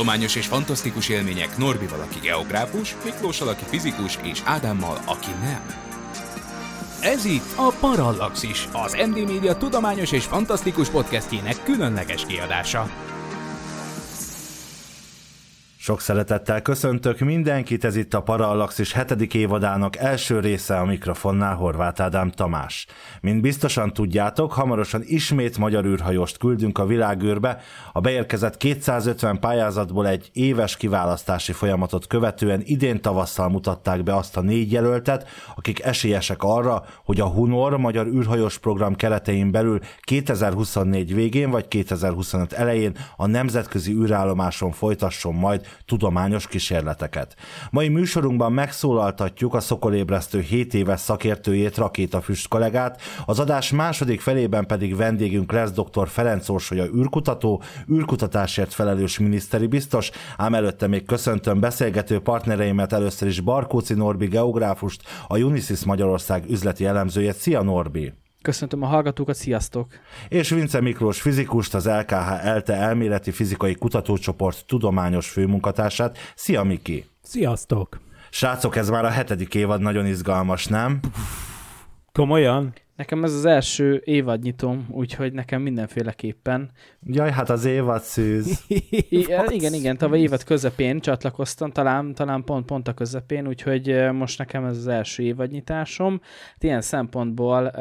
Tudományos és fantasztikus élmények Norbival, aki geográfus, Miklóssal, aki fizikus, és Ádámmal, aki nem. Ez itt a Parallaxis, az MD Media tudományos és fantasztikus podcastjének különleges kiadása. Sok szeretettel köszöntök mindenkit, ez itt a Parallaxis hetedik évadának első része a mikrofonnál Horváth Ádám Tamás. Mint biztosan tudjátok, hamarosan ismét magyar űrhajóst küldünk a világűrbe, a beérkezett 250 pályázatból egy éves kiválasztási folyamatot követően idén tavasszal mutatták be azt a négy jelöltet, akik esélyesek arra, hogy a Hunor magyar űrhajós program keretein belül 2024 végén vagy 2025 elején a nemzetközi űrállomáson folytasson majd tudományos kísérleteket. Mai műsorunkban megszólaltatjuk a Szokolébresztő 7 éves szakértőjét, Rakétafüst kollégát, az adás második felében pedig vendégünk lesz dr. Ferenc Orsolya űrkutató, űrkutatásért felelős miniszteri biztos, ám előtte még köszöntöm beszélgető partnereimet először is Barkóci Norbi geográfust, a Unisys Magyarország üzleti elemzőjét. Szia Norbi! Köszöntöm a hallgatókat, sziasztok! És Vince Miklós fizikust, az LKH ELTE elméleti fizikai kutatócsoport tudományos főmunkatársát. Szia Miki! Sziasztok! Srácok, ez már a hetedik évad, nagyon izgalmas, nem? Komolyan? Nekem ez az első évadnyitom, úgyhogy nekem mindenféleképpen. Jaj, hát az évad szűz. igen, igen, tavaly évad közepén csatlakoztam, talán, talán pont, pont a közepén, úgyhogy most nekem ez az első évadnyitásom. Hát ilyen szempontból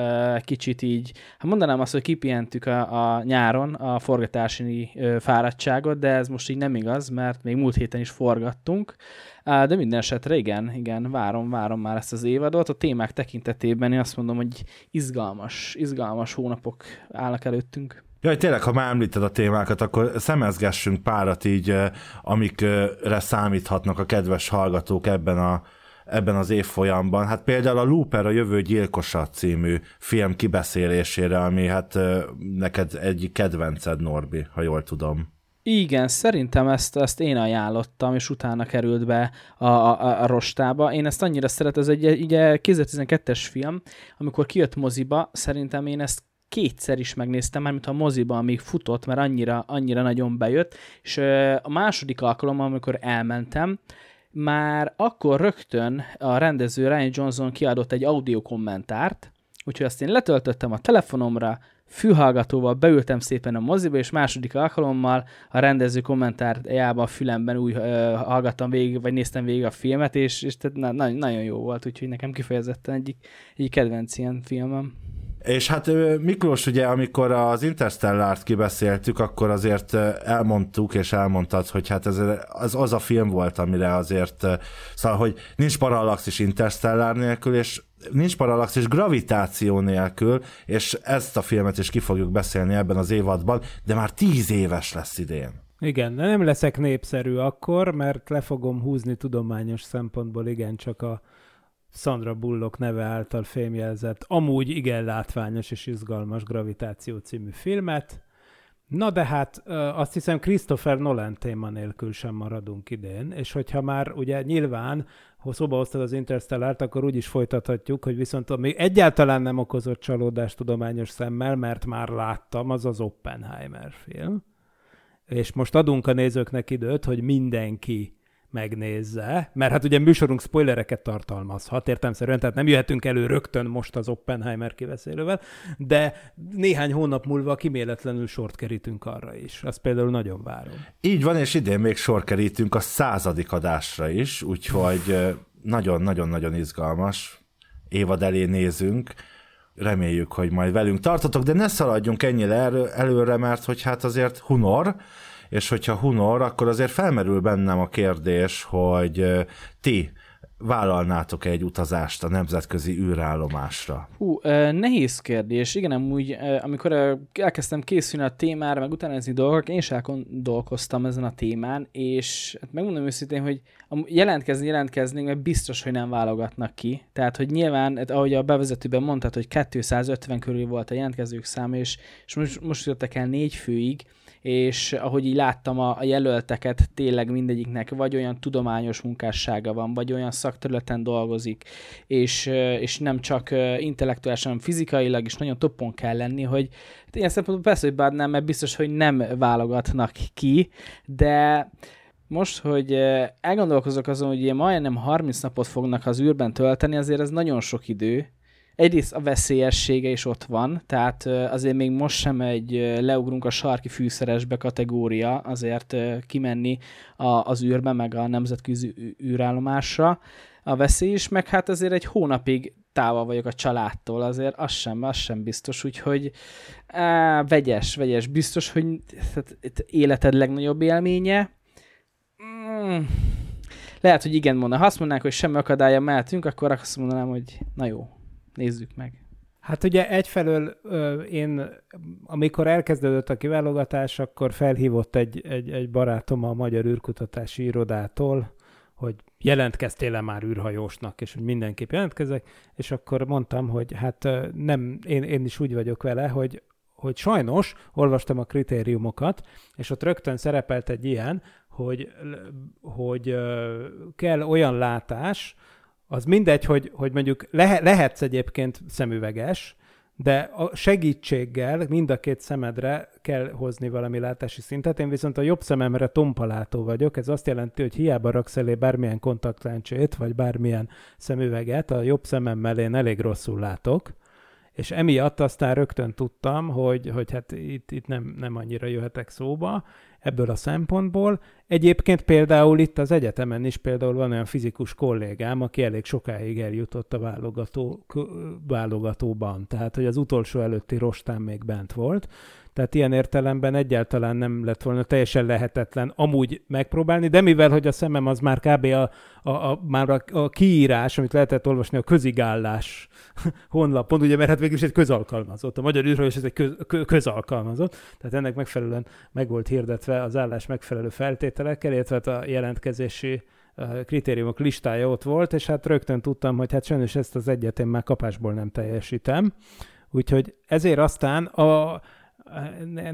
kicsit így, hát mondanám azt, hogy kipihentük a, a nyáron a forgatási fáradtságot, de ez most így nem igaz, mert még múlt héten is forgattunk, de minden esetre igen, igen, várom, várom már ezt az évadot. A témák tekintetében én azt mondom, hogy izgalmas, izgalmas hónapok állnak előttünk. Jaj, tényleg, ha már említed a témákat, akkor szemezgessünk párat így, amikre számíthatnak a kedves hallgatók ebben a ebben az évfolyamban. Hát például a Looper a jövő gyilkosa című film kibeszélésére, ami hát neked egyik kedvenced, Norbi, ha jól tudom. Igen, szerintem ezt, ezt én ajánlottam, és utána került be a, a, a rostába. Én ezt annyira szeretem, ez egy ugye 2012-es film, amikor kijött moziba, szerintem én ezt kétszer is megnéztem, mármint a moziba, amíg futott, mert annyira, annyira nagyon bejött, és a második alkalommal, amikor elmentem, már akkor rögtön a rendező Ryan Johnson kiadott egy audio kommentárt, úgyhogy azt én letöltöttem a telefonomra, fülhallgatóval beültem szépen a moziba, és második alkalommal a rendező kommentárjába a fülemben úgy uh, hallgattam végig, vagy néztem végig a filmet, és, és tehát na, na, nagyon jó volt, úgyhogy nekem kifejezetten egyik, egyik kedvenc ilyen filmem. És hát Miklós, ugye, amikor az Interstellárt kibeszéltük, akkor azért elmondtuk, és elmondtad, hogy hát ez az, az a film volt, amire azért, szóval, hogy nincs parallaxis Interstellár nélkül, és nincs parallaxis gravitáció nélkül, és ezt a filmet is ki fogjuk beszélni ebben az évadban, de már tíz éves lesz idén. Igen, de nem leszek népszerű akkor, mert le fogom húzni tudományos szempontból igen csak a Sandra Bullock neve által fémjelzett, amúgy igen látványos és izgalmas Gravitáció című filmet. Na de hát azt hiszem Christopher Nolan téma nélkül sem maradunk idén, és hogyha már ugye nyilván ha szóba hoztad az Interstellárt, akkor úgy is folytathatjuk, hogy viszont ami egyáltalán nem okozott csalódást tudományos szemmel, mert már láttam, az az Oppenheimer film. És most adunk a nézőknek időt, hogy mindenki megnézze, mert hát ugye műsorunk spoilereket tartalmazhat, értelmszerűen, tehát nem jöhetünk elő rögtön most az Oppenheimer kiveszélővel, de néhány hónap múlva kiméletlenül sort kerítünk arra is. Azt például nagyon várom. Így van, és idén még sor kerítünk a századik adásra is, úgyhogy nagyon-nagyon-nagyon izgalmas évad elé nézünk. Reméljük, hogy majd velünk tartotok, de ne szaladjunk ennyire előre, mert hogy hát azért Hunor, és hogyha Hunor, akkor azért felmerül bennem a kérdés, hogy ti vállalnátok egy utazást a nemzetközi űrállomásra? Hú, nehéz kérdés. Igen, amúgy, amikor elkezdtem készülni a témára, meg utánozni dolgok, én is elgondolkoztam ezen a témán, és hát megmondom őszintén, hogy jelentkezni jelentkezni, mert biztos, hogy nem válogatnak ki. Tehát, hogy nyilván, hát ahogy a bevezetőben mondtad, hogy 250 körül volt a jelentkezők száma, és, és most, most jöttek el négy főig, és ahogy így láttam a, a jelölteket, tényleg mindegyiknek vagy olyan tudományos munkássága van, vagy olyan szakterületen dolgozik, és, és nem csak intellektuálisan, hanem fizikailag is nagyon toppon kell lenni, hogy hát ilyen szempontból persze, hogy bár nem, mert biztos, hogy nem válogatnak ki, de most, hogy elgondolkozok azon, hogy ilyen majdnem 30 napot fognak az űrben tölteni, azért ez nagyon sok idő, egyrészt a veszélyessége is ott van, tehát azért még most sem egy leugrunk a sarki fűszeresbe kategória, azért kimenni a, az űrbe, meg a nemzetközi űrállomásra. A veszély is, meg hát azért egy hónapig távol vagyok a családtól, azért az sem, az sem biztos, úgyhogy á, vegyes, vegyes, biztos, hogy tehát, életed legnagyobb élménye. Mm. Lehet, hogy igen mondna. Ha azt mondanák, hogy semmi akadálya mehetünk, akkor azt mondanám, hogy na jó, Nézzük meg. Hát ugye egyfelől én, amikor elkezdődött a kiválogatás, akkor felhívott egy, egy, egy barátom a Magyar űrkutatási irodától, hogy jelentkeztél-e már űrhajósnak, és hogy mindenképp jelentkezek, és akkor mondtam, hogy hát nem, én, én is úgy vagyok vele, hogy, hogy sajnos olvastam a kritériumokat, és ott rögtön szerepelt egy ilyen, hogy, hogy kell olyan látás, az mindegy, hogy, hogy mondjuk lehe, lehetsz egyébként szemüveges, de a segítséggel mind a két szemedre kell hozni valami látási szintet. Én viszont a jobb szememre tompalátó vagyok, ez azt jelenti, hogy hiába raksz elé bármilyen kontaktlencsét, vagy bármilyen szemüveget, a jobb szememmel én elég rosszul látok, és emiatt aztán rögtön tudtam, hogy, hogy hát itt, itt nem, nem annyira jöhetek szóba, ebből a szempontból. Egyébként például itt az egyetemen is például van olyan fizikus kollégám, aki elég sokáig eljutott a válogató, válogatóban, tehát hogy az utolsó előtti rostán még bent volt, tehát ilyen értelemben egyáltalán nem lett volna teljesen lehetetlen amúgy megpróbálni, de mivel, hogy a szemem az már kb. a, a, a, már a, a kiírás, amit lehetett olvasni a közigállás honlapon, ugye, mert hát végül is egy közalkalmazott. A magyar űrhajós ez egy köz, közalkalmazott, tehát ennek megfelelően meg volt hirdetve az állás megfelelő feltételekkel, illetve hát a jelentkezési kritériumok listája ott volt, és hát rögtön tudtam, hogy hát sajnos ezt az egyet én már kapásból nem teljesítem. Úgyhogy ezért aztán a,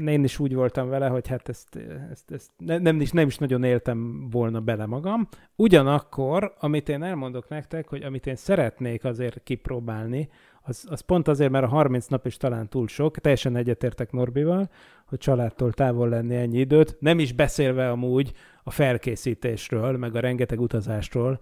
én is úgy voltam vele, hogy hát ezt, ezt, ezt nem, is, nem is nagyon éltem volna bele magam. Ugyanakkor, amit én elmondok nektek, hogy amit én szeretnék azért kipróbálni, az, az pont azért, mert a 30 nap is talán túl sok, teljesen egyetértek Norbival, hogy családtól távol lenni ennyi időt, nem is beszélve amúgy a felkészítésről, meg a rengeteg utazásról,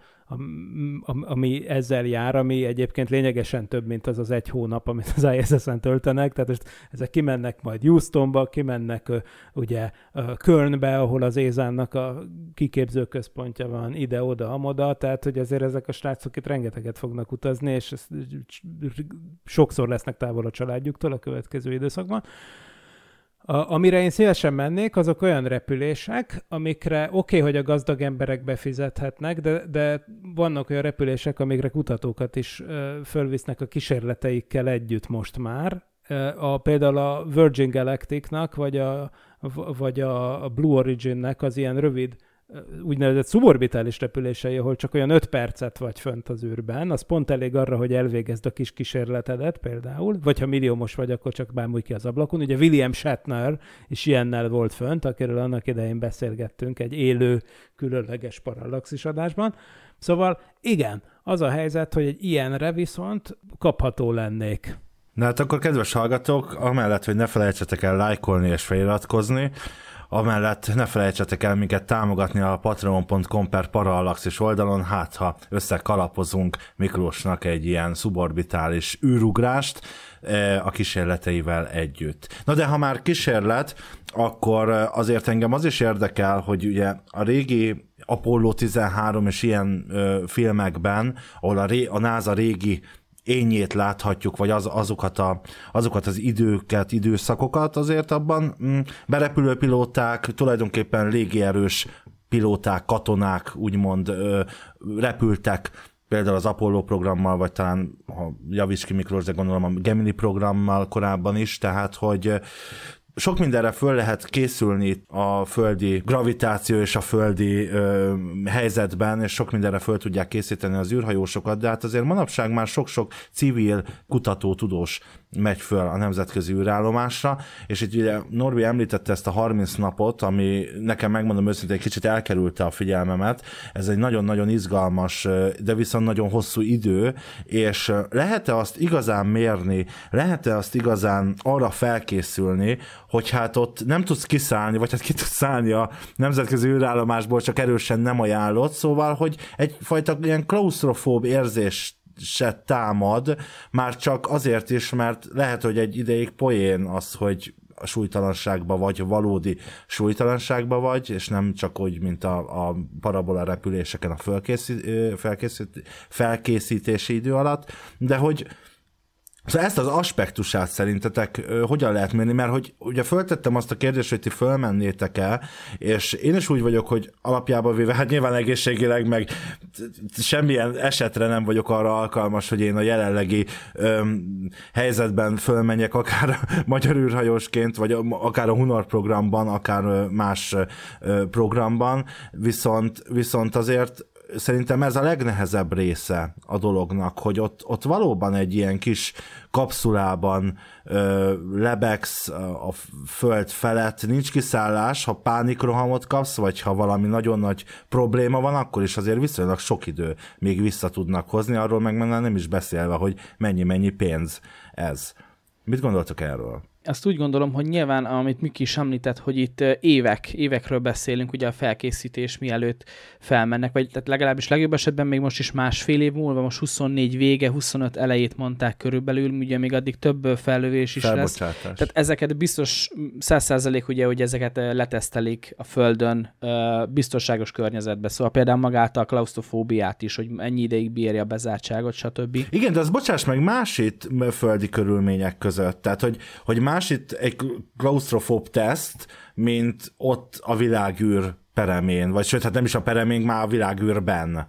ami ezzel jár, ami egyébként lényegesen több, mint az az egy hónap, amit az ISS-en töltenek, tehát most ezek kimennek majd Houstonba, kimennek ugye Kölnbe, ahol az Ézánnak a kiképző központja van, ide-oda, amoda, tehát hogy azért ezek a srácok itt rengeteget fognak utazni, és sokszor lesznek távol a családjuktól a következő időszakban. A, amire én szívesen mennék, azok olyan repülések, amikre oké, okay, hogy a gazdag emberek befizethetnek, de, de vannak olyan repülések, amikre kutatókat is ö, fölvisznek a kísérleteikkel együtt most már. A, például a Virgin Galacticnak, vagy a, vagy a Blue Originnek az ilyen rövid úgynevezett szuborbitális repülései, ahol csak olyan 5 percet vagy fönt az űrben, az pont elég arra, hogy elvégezd a kis kísérletedet például, vagy ha milliómos vagy, akkor csak bámulj ki az ablakon. Ugye William Shatner is ilyennel volt fönt, akiről annak idején beszélgettünk egy élő, különleges parallaxis adásban. Szóval igen, az a helyzet, hogy egy ilyenre viszont kapható lennék. Na hát akkor kedves hallgatók, amellett, hogy ne felejtsetek el lájkolni és feliratkozni, Amellett ne felejtsetek el minket támogatni a patreon.com per parallaxis oldalon, hát ha összekalapozunk Miklósnak egy ilyen szuborbitális űrugrást e, a kísérleteivel együtt. Na de ha már kísérlet, akkor azért engem az is érdekel, hogy ugye a régi Apollo 13 és ilyen ö, filmekben, ahol a, ré, a NASA régi ényét láthatjuk, vagy az, azokat, a, azokat az időket, időszakokat azért abban. Mm, berepülő pilóták, tulajdonképpen légierős pilóták, katonák úgymond ö, repültek például az Apollo programmal, vagy talán ha javíts ki Miklós, de gondolom a Gemini programmal korábban is, tehát hogy sok mindenre föl lehet készülni a földi gravitáció és a földi ö, helyzetben, és sok mindenre föl tudják készíteni az űrhajósokat, de hát azért manapság már sok-sok civil kutató, tudós megy föl a nemzetközi űrállomásra, és itt ugye Norbi említette ezt a 30 napot, ami nekem megmondom őszintén, kicsit elkerülte a figyelmemet. Ez egy nagyon-nagyon izgalmas, de viszont nagyon hosszú idő, és lehet-e azt igazán mérni, lehet-e azt igazán arra felkészülni, hogy hát ott nem tudsz kiszállni, vagy hát ki tudsz szállni a nemzetközi űrállomásból, csak erősen nem ajánlott, szóval, hogy egyfajta ilyen klaustrofób érzés se támad, már csak azért is, mert lehet, hogy egy ideig poén az, hogy a súlytalanságba vagy, valódi súlytalanságba vagy, és nem csak úgy, mint a, a parabola repüléseken a felkészít, felkészít, felkészítési idő alatt, de hogy Szóval ezt az aspektusát szerintetek hogyan lehet mérni, mert hogy ugye föltettem azt a kérdést, hogy ti fölmennétek el, és én is úgy vagyok, hogy alapjában véve, hát nyilván egészségileg meg semmilyen esetre nem vagyok arra alkalmas, hogy én a jelenlegi öm, helyzetben fölmenjek, akár a magyar űrhajósként, vagy akár a Hunor programban, akár más programban, viszont, viszont azért szerintem ez a legnehezebb része a dolognak, hogy ott, ott valóban egy ilyen kis kapszulában ö, lebegsz a föld felett, nincs kiszállás, ha pánikrohamot kapsz, vagy ha valami nagyon nagy probléma van, akkor is azért viszonylag sok idő még vissza tudnak hozni, arról meg nem is beszélve, hogy mennyi-mennyi pénz ez. Mit gondoltok erről? Azt úgy gondolom, hogy nyilván, amit Miki is említett, hogy itt évek, évekről beszélünk, ugye a felkészítés mielőtt felmennek, vagy tehát legalábbis legjobb esetben még most is másfél év múlva, most 24 vége, 25 elejét mondták körülbelül, ugye még addig több fellövés is lesz. Tehát ezeket biztos 100% ugye, hogy ezeket letesztelik a földön biztonságos környezetbe. Szóval például magát a klaustrofóbiát is, hogy ennyi ideig bírja a bezártságot, stb. Igen, de az bocsáss meg más itt földi körülmények között. Tehát, hogy, hogy más más itt egy klaustrofób teszt, mint ott a világűr peremén, vagy sőt, hát nem is a peremén, már a világűrben.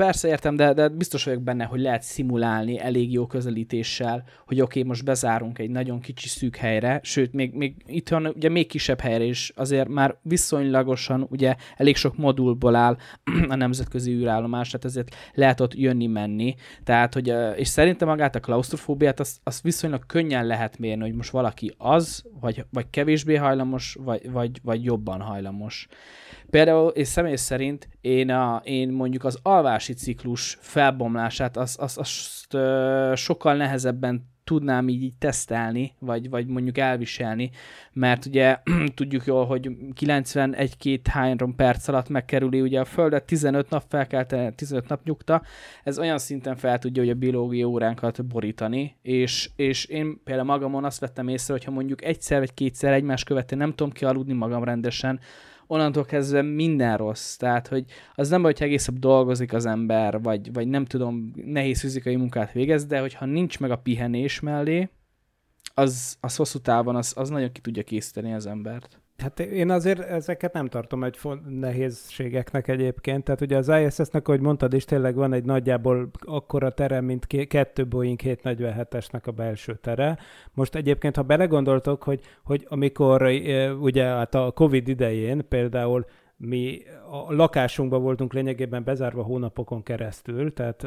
Persze értem, de, de biztos vagyok benne, hogy lehet szimulálni elég jó közelítéssel, hogy oké, okay, most bezárunk egy nagyon kicsi szűk helyre, sőt, még, még itt van ugye még kisebb helyre is, azért már viszonylagosan ugye elég sok modulból áll a nemzetközi űrállomás, tehát ezért lehet ott jönni-menni. Tehát, hogy, és szerintem magát a klaustrofóbiát azt, azt viszonylag könnyen lehet mérni, hogy most valaki az, vagy, vagy kevésbé hajlamos, vagy, vagy, vagy jobban hajlamos. Például, és személy szerint én, a, én mondjuk az alvási ciklus felbomlását azt, azt, azt ö, sokkal nehezebben tudnám így, így tesztelni, vagy, vagy mondjuk elviselni, mert ugye tudjuk jól, hogy 91-2-3 perc alatt megkerüli ugye a Földet, 15 nap felkelte, 15 nap nyugta, ez olyan szinten fel tudja, hogy a biológia óránkat borítani, és, és én például magamon azt vettem észre, hogyha mondjuk egyszer vagy kétszer egymás követően nem tudom kialudni magam rendesen, onnantól kezdve minden rossz. Tehát, hogy az nem baj, hogy egész nap dolgozik az ember, vagy, vagy nem tudom, nehéz fizikai munkát végez, de hogyha nincs meg a pihenés mellé, az, az hosszú távon az, az nagyon ki tudja készíteni az embert. Hát én azért ezeket nem tartom egy nehézségeknek egyébként. Tehát ugye az ISS-nek, ahogy mondtad is, tényleg van egy nagyjából akkora tere, mint kettő Boeing 747-esnek a belső tere. Most egyébként, ha belegondoltok, hogy, hogy amikor ugye hát a Covid idején például mi a lakásunkban voltunk lényegében bezárva hónapokon keresztül, tehát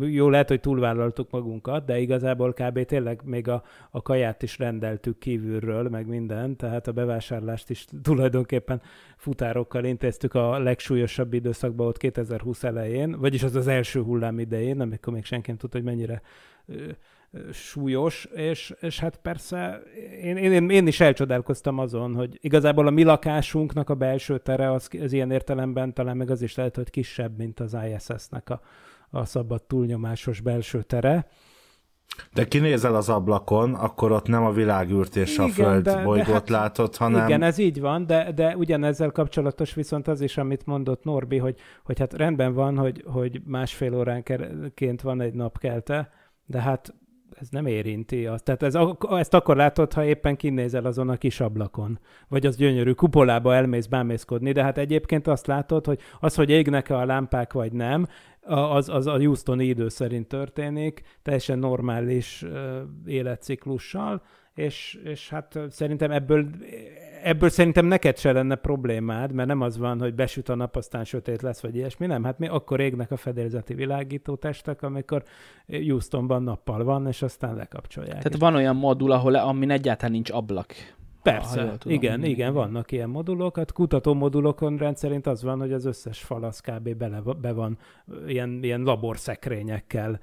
jó, lehet, hogy túlvállaltuk magunkat, de igazából kb. tényleg még a, a kaját is rendeltük kívülről, meg minden, tehát a bevásárlást is tulajdonképpen futárokkal intéztük a legsúlyosabb időszakban ott 2020 elején, vagyis az az első hullám idején, amikor még senki nem tudta, hogy mennyire súlyos, és, és hát persze én, én, én is elcsodálkoztam azon, hogy igazából a mi lakásunknak a belső tere az, az ilyen értelemben talán meg az is lehet, hogy kisebb, mint az ISS-nek a, a szabad túlnyomásos belső tere. De kinézel az ablakon, akkor ott nem a világűrt és igen, a föld de, bolygót de hát, látod, hanem... Igen, ez így van, de, de ugyanezzel kapcsolatos viszont az is, amit mondott Norbi, hogy, hogy hát rendben van, hogy, hogy másfél óránként van egy napkelte, de hát ez nem érinti azt. Tehát ez, ezt akkor látod, ha éppen kinézel azon a kis ablakon. Vagy az gyönyörű kupolába elmész bámészkodni, de hát egyébként azt látod, hogy az, hogy égnek-e a lámpák vagy nem, az, az a Houstoni idő szerint történik, teljesen normális életciklussal, és, és hát szerintem ebből, ebből szerintem neked se lenne problémád, mert nem az van, hogy besüt a nap, aztán sötét lesz, vagy ilyesmi, nem, hát mi akkor égnek a fedélzeti világító testek, amikor Houstonban nappal van, és aztán lekapcsolják. Tehát van olyan modul, ahol amin egyáltalán nincs ablak. Persze, tudom, igen, igen, vannak ilyen modulok. Hát kutató modulokon rendszerint az van, hogy az összes fal az kb. Bele, be van ilyen, ilyen laborszekrényekkel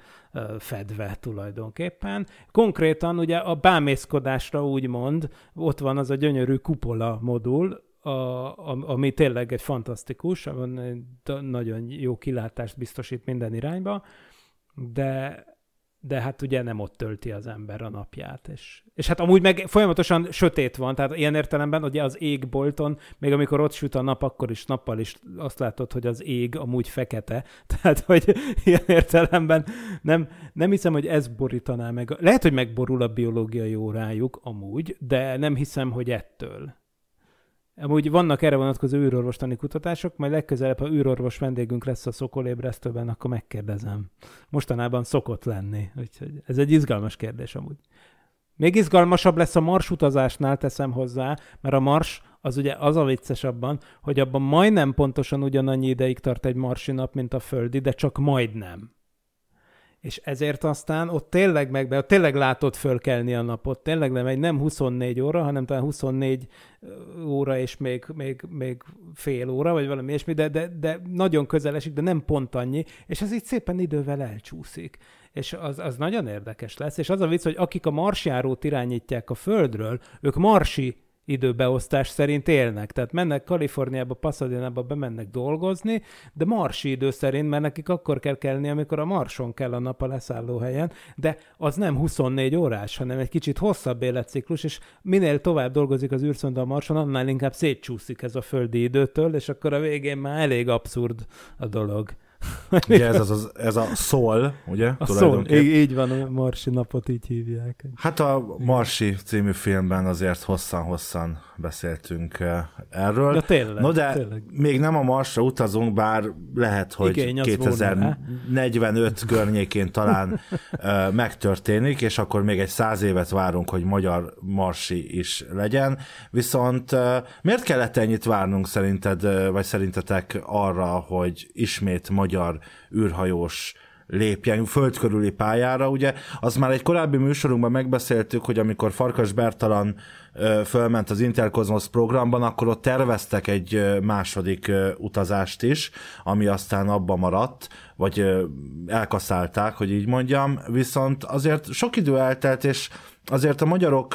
fedve tulajdonképpen. Konkrétan ugye a bámészkodásra úgymond ott van az a gyönyörű kupola modul, a, a, ami tényleg egy fantasztikus, nagyon jó kilátást biztosít minden irányba, de de hát ugye nem ott tölti az ember a napját. És, és hát amúgy meg folyamatosan sötét van, tehát ilyen értelemben ugye az égbolton, még amikor ott süt a nap, akkor is nappal is azt látod, hogy az ég amúgy fekete. Tehát, hogy ilyen értelemben nem, nem hiszem, hogy ez borítaná meg. Lehet, hogy megborul a biológiai órájuk amúgy, de nem hiszem, hogy ettől. Amúgy vannak erre vonatkozó űrorvostani kutatások, majd legközelebb, ha űrorvos vendégünk lesz a Szokolébresztőben, akkor megkérdezem. Mostanában szokott lenni, úgyhogy ez egy izgalmas kérdés amúgy. Még izgalmasabb lesz a Mars utazásnál, teszem hozzá, mert a Mars az ugye az a vicces abban, hogy abban majdnem pontosan ugyanannyi ideig tart egy marsi nap, mint a földi, de csak majdnem és ezért aztán ott tényleg meg, ott tényleg látod fölkelni a napot, tényleg nem egy nem 24 óra, hanem talán 24 óra és még, még, még fél óra, vagy valami ilyesmi, de, de, de nagyon közel esik, de nem pont annyi, és ez így szépen idővel elcsúszik. És az, az nagyon érdekes lesz, és az a vicc, hogy akik a marsjárót irányítják a Földről, ők marsi időbeosztás szerint élnek. Tehát mennek Kaliforniába, Pasadenába, bemennek dolgozni, de marsi idő szerint, mert nekik akkor kell kelni, amikor a marson kell a nap a leszállóhelyen, de az nem 24 órás, hanem egy kicsit hosszabb életciklus, és minél tovább dolgozik az űrszonda a marson, annál inkább szétcsúszik ez a földi időtől, és akkor a végén már elég abszurd a dolog. ugye ez, az, az, ez a szól, ugye? A szól, így, így van, a Marsi napot így hívják. Hát a Marsi című filmben azért hosszan-hosszan beszéltünk eh, erről. Ja, tényleg, no de tényleg. még nem a Marsra utazunk, bár lehet, hogy Igény 2045 környékén talán uh, megtörténik, és akkor még egy száz évet várunk, hogy magyar Marsi is legyen. Viszont uh, miért kellett ennyit várnunk szerinted, vagy szerintetek arra, hogy ismét magyar űrhajós lépjen földkörüli pályára, ugye az már egy korábbi műsorunkban megbeszéltük, hogy amikor Farkas Bertalan fölment az Interkozmosz programban, akkor ott terveztek egy második utazást is, ami aztán abba maradt, vagy elkaszálták, hogy így mondjam, viszont azért sok idő eltelt, és azért a magyarok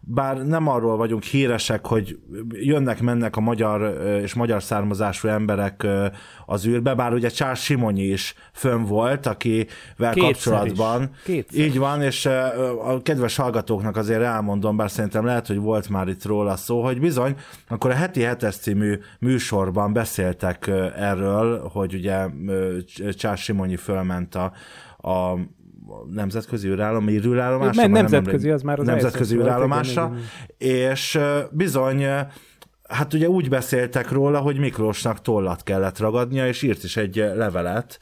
bár nem arról vagyunk híresek, hogy jönnek-mennek a magyar és magyar származású emberek az űrbe, bár ugye Charles Simonyi is fönn volt, akivel Kétszer kapcsolatban. Így van, és a kedves hallgatóknak azért elmondom, bár szerintem lehet, hogy volt már itt róla szó, hogy bizony, akkor a heti hetes című műsorban beszéltek erről, hogy ugye Charles Simonyi fölment a, a nemzetközi űrállom, űrállomásra? Nem, nemzetközi, az már az Nemzetközi űrállomásra, és bizony Hát ugye úgy beszéltek róla, hogy Miklósnak tollat kellett ragadnia, és írt is egy levelet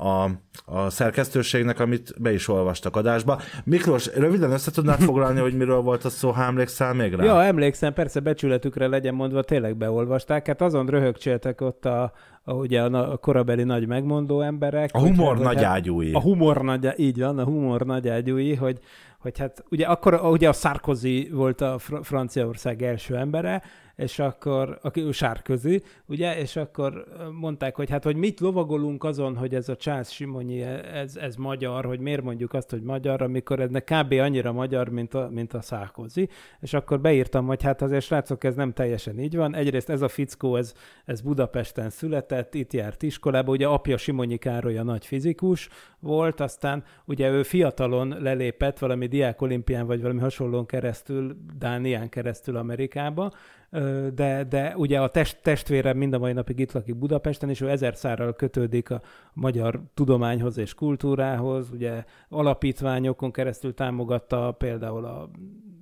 a, a szerkesztőségnek, amit be is olvastak adásba. Miklós, röviden össze tudnád foglalni, hogy miről volt a szó, ha emlékszel még rá? Ja, emlékszem, persze becsületükre legyen mondva, tényleg beolvasták. Hát azon röhögcséltek ott a, a, ugye a, a korabeli nagy megmondó emberek. A humor hogy, nagy ágyúi. A humor nagy, így van, a humor nagy ágyúi, hogy, hogy hát ugye akkor ugye a Sarkozy volt a Franciaország első embere, és akkor, aki sárközi, ugye, és akkor mondták, hogy hát, hogy mit lovagolunk azon, hogy ez a Csász Simonyi, ez, ez magyar, hogy miért mondjuk azt, hogy magyar, amikor ez kb. annyira magyar, mint a, mint a Szárkozi, és akkor beírtam, hogy hát azért srácok, ez nem teljesen így van. Egyrészt ez a fickó, ez, ez Budapesten született, itt járt iskolába, ugye apja Simonyi Károly a nagy fizikus volt, aztán ugye ő fiatalon lelépett valami diák olimpián, vagy valami hasonlón keresztül, Dánián keresztül Amerikába, de, de ugye a test, testvérem mind a mai napig itt lakik Budapesten, és ő ezer szárral kötődik a magyar tudományhoz és kultúrához, ugye alapítványokon keresztül támogatta például a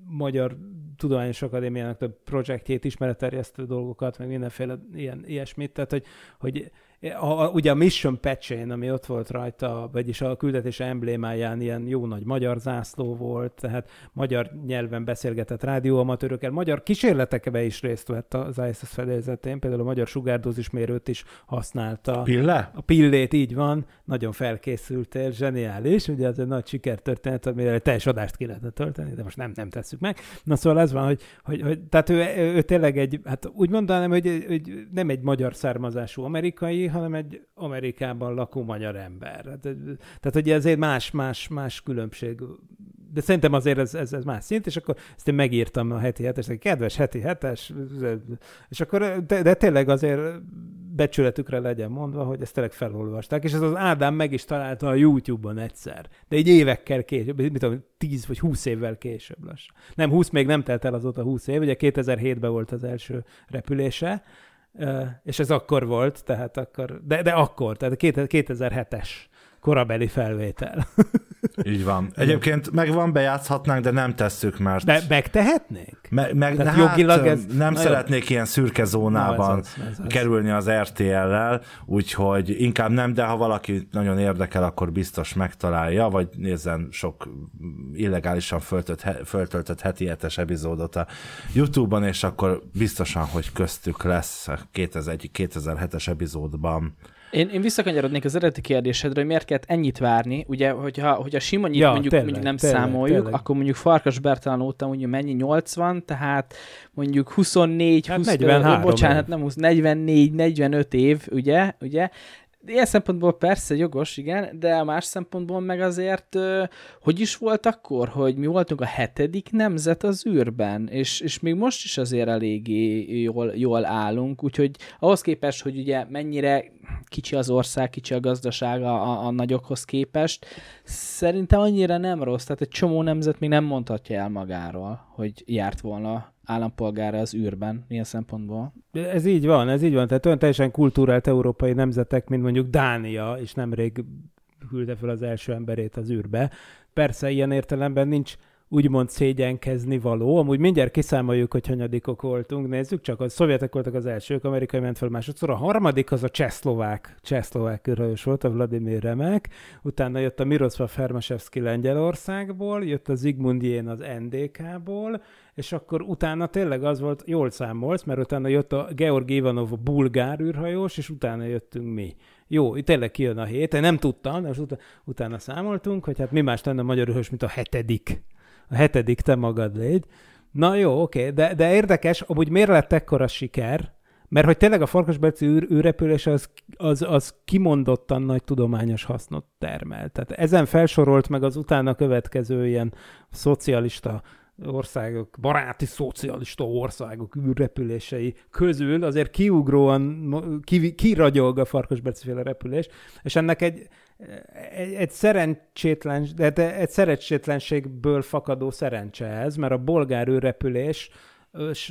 Magyar Tudományos Akadémiának több projektjét, ismeretterjesztő dolgokat, meg mindenféle ilyen, ilyesmit, tehát hogy, hogy a, a, ugye a Mission patch ami ott volt rajta, vagyis a küldetés emblémáján ilyen jó nagy magyar zászló volt, tehát magyar nyelven beszélgetett rádióamatőrökkel, magyar kísérletekbe is részt vett az ISS fedélzetén, például a magyar sugárdózismérőt is használta. Pille? A pillét, így van, nagyon felkészültél, zseniális, ugye ez egy nagy sikertörténet, amire teljes adást ki lehetne tölteni, de most nem, nem tesszük meg. Na szóval ez van, hogy, hogy, hogy tehát ő, ő, tényleg egy, hát úgy mondanám, hogy, hogy nem egy magyar származású amerikai, hanem egy Amerikában lakó magyar ember. Tehát, tehát hogy ezért más, más, más különbség. De szerintem azért ez, ez, ez más szint, és akkor ezt én megírtam a heti hetes, kedves heti hetes, és akkor, de, de tényleg azért becsületükre legyen mondva, hogy ezt tényleg felolvasták, és ez az Ádám meg is találta a YouTube-on egyszer, de egy évekkel később, mit tudom, 10 vagy 20 évvel később lassan. Nem, 20 még nem telt el azóta 20 év, ugye 2007-ben volt az első repülése, és ez akkor volt, tehát akkor, de, de akkor, tehát 2007-es korabeli felvétel. Így van. Egyébként megvan, bejátszhatnánk, de nem tesszük, mert... Be, megtehetnénk? Me, meg, Tehát jogilag hát, ez... Nem szeretnék jó. ilyen szürke zónában ez az, ez az. kerülni az RTL-lel, úgyhogy inkább nem, de ha valaki nagyon érdekel, akkor biztos megtalálja, vagy nézzen sok illegálisan föltölt, föltöltött heti hetes epizódot a YouTube-on, és akkor biztosan, hogy köztük lesz 2001-2007-es epizódban én, én visszakanyarodnék az eredeti kérdésedre, hogy miért kellett ennyit várni. Ugye, hogyha, hogyha Simonyit ja, mondjuk, tényleg, mondjuk nem tényleg, számoljuk, tényleg. akkor mondjuk Farkas Bertalan óta mondjuk mennyi? 80, tehát mondjuk 24, hát 20, 43 bocsánat, nem 20, 44, 45 év, ugye, ugye, ilyen szempontból persze jogos, igen, de a más szempontból meg azért, hogy is volt akkor, hogy mi voltunk a hetedik nemzet az űrben, és, és még most is azért eléggé jól, jól állunk, úgyhogy ahhoz képest, hogy ugye mennyire kicsi az ország, kicsi a gazdasága a, a nagyokhoz képest, szerintem annyira nem rossz, tehát egy csomó nemzet még nem mondhatja el magáról, hogy járt volna állampolgára az űrben, ilyen szempontból. Ez így van, ez így van. Tehát olyan teljesen kultúrált európai nemzetek, mint mondjuk Dánia, és nemrég küldte fel az első emberét az űrbe. Persze ilyen értelemben nincs úgymond szégyenkezni való. Amúgy mindjárt kiszámoljuk, hogy hanyadikok voltunk. Nézzük csak, a szovjetek voltak az elsők, amerikai ment fel másodszor. A harmadik az a csehszlovák, csehszlovák űrhajós volt, a Vladimir Remek. Utána jött a Miroslav Hermashevski Lengyelországból, jött a Zigmund Jén az NDK-ból, és akkor utána tényleg az volt, jól számolsz, mert utána jött a Georg Ivanov a bulgár űrhajós, és utána jöttünk mi. Jó, itt tényleg kijön a hét, én nem tudtam, de most utána számoltunk, hogy hát mi más lenne a magyar űrhős, mint a hetedik a hetedik te magad légy. Na jó, oké, de, de érdekes, amúgy miért lett ekkora siker, mert hogy tényleg a Farkasberci űr, űrrepülés az, az, az kimondottan nagy tudományos hasznot termel. Tehát ezen felsorolt meg az utána következő ilyen szocialista országok, baráti szocialista országok űrrepülései közül azért kiugróan ki, kiragyog a Farkasberciféle repülés, és ennek egy, egy, egy szerencsétlen, de egy szerencsétlenségből fakadó szerencse ez, mert a bolgár űrrepülés,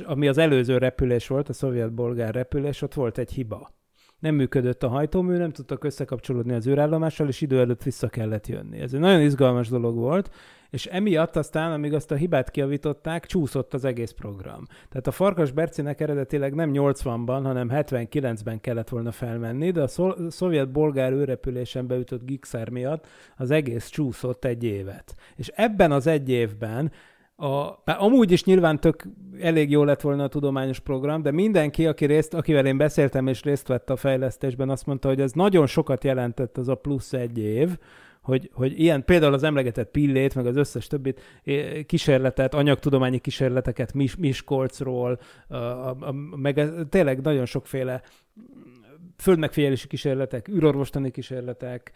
ami az előző repülés volt, a szovjet-bolgár repülés, ott volt egy hiba. Nem működött a hajtómű, nem tudtak összekapcsolódni az űrállomással, és idő előtt vissza kellett jönni. Ez egy nagyon izgalmas dolog volt, és emiatt aztán, amíg azt a hibát kiavították, csúszott az egész program. Tehát a Farkas Bercinek eredetileg nem 80-ban, hanem 79-ben kellett volna felmenni, de a szovjet-bolgár őrepülésen beütött Gixer miatt az egész csúszott egy évet. És ebben az egy évben a, amúgy is nyilván tök elég jó lett volna a tudományos program, de mindenki, aki részt, akivel én beszéltem és részt vett a fejlesztésben, azt mondta, hogy ez nagyon sokat jelentett az a plusz egy év, hogy, hogy ilyen például az emlegetett pillét, meg az összes többit kísérletet, anyagtudományi kísérleteket Mis- Miskolcról, a, a, a, meg tényleg nagyon sokféle földmegfigyelési kísérletek, űrorvostani kísérletek,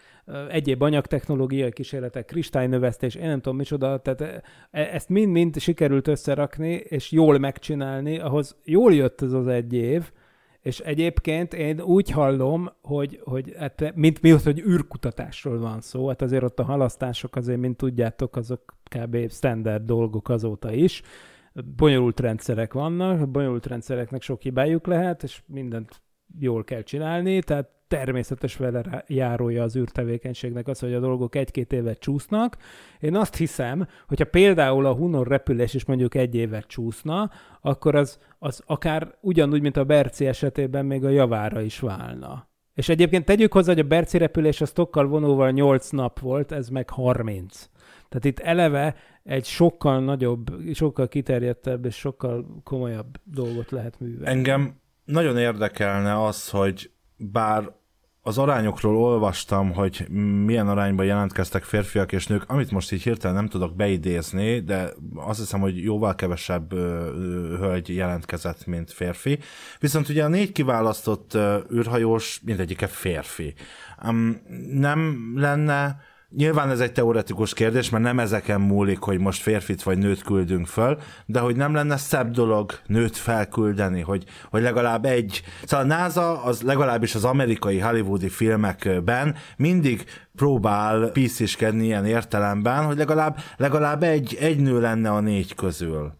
egyéb anyagtechnológiai kísérletek, kristálynövesztés, én nem tudom micsoda, tehát e, ezt mind-mind sikerült összerakni, és jól megcsinálni, ahhoz jól jött ez az egy év, és egyébként én úgy hallom, hogy, hogy hát, mint mi az, hogy űrkutatásról van szó, hát azért ott a halasztások azért, mint tudjátok, azok kb. standard dolgok azóta is, bonyolult rendszerek vannak, bonyolult rendszereknek sok hibájuk lehet, és mindent jól kell csinálni, tehát természetes vele járója az űrtevékenységnek az, hogy a dolgok egy-két évet csúsznak. Én azt hiszem, hogyha például a Hunor repülés is mondjuk egy évet csúszna, akkor az, az akár ugyanúgy, mint a Berci esetében még a javára is válna. És egyébként tegyük hozzá, hogy a Berci repülés a Stokkal vonóval 8 nap volt, ez meg 30. Tehát itt eleve egy sokkal nagyobb, sokkal kiterjedtebb és sokkal komolyabb dolgot lehet művelni. Engem nagyon érdekelne az, hogy bár az arányokról olvastam, hogy milyen arányban jelentkeztek férfiak és nők, amit most így hirtelen nem tudok beidézni, de azt hiszem, hogy jóval kevesebb hölgy jelentkezett, mint férfi. Viszont ugye a négy kiválasztott űrhajós mindegyike férfi. Nem lenne Nyilván ez egy teoretikus kérdés, mert nem ezeken múlik, hogy most férfit vagy nőt küldünk föl, de hogy nem lenne szebb dolog nőt felküldeni, hogy, hogy legalább egy... Szóval a NASA az legalábbis az amerikai hollywoodi filmekben mindig próbál pisziskedni ilyen értelemben, hogy legalább, legalább egy, egy nő lenne a négy közül.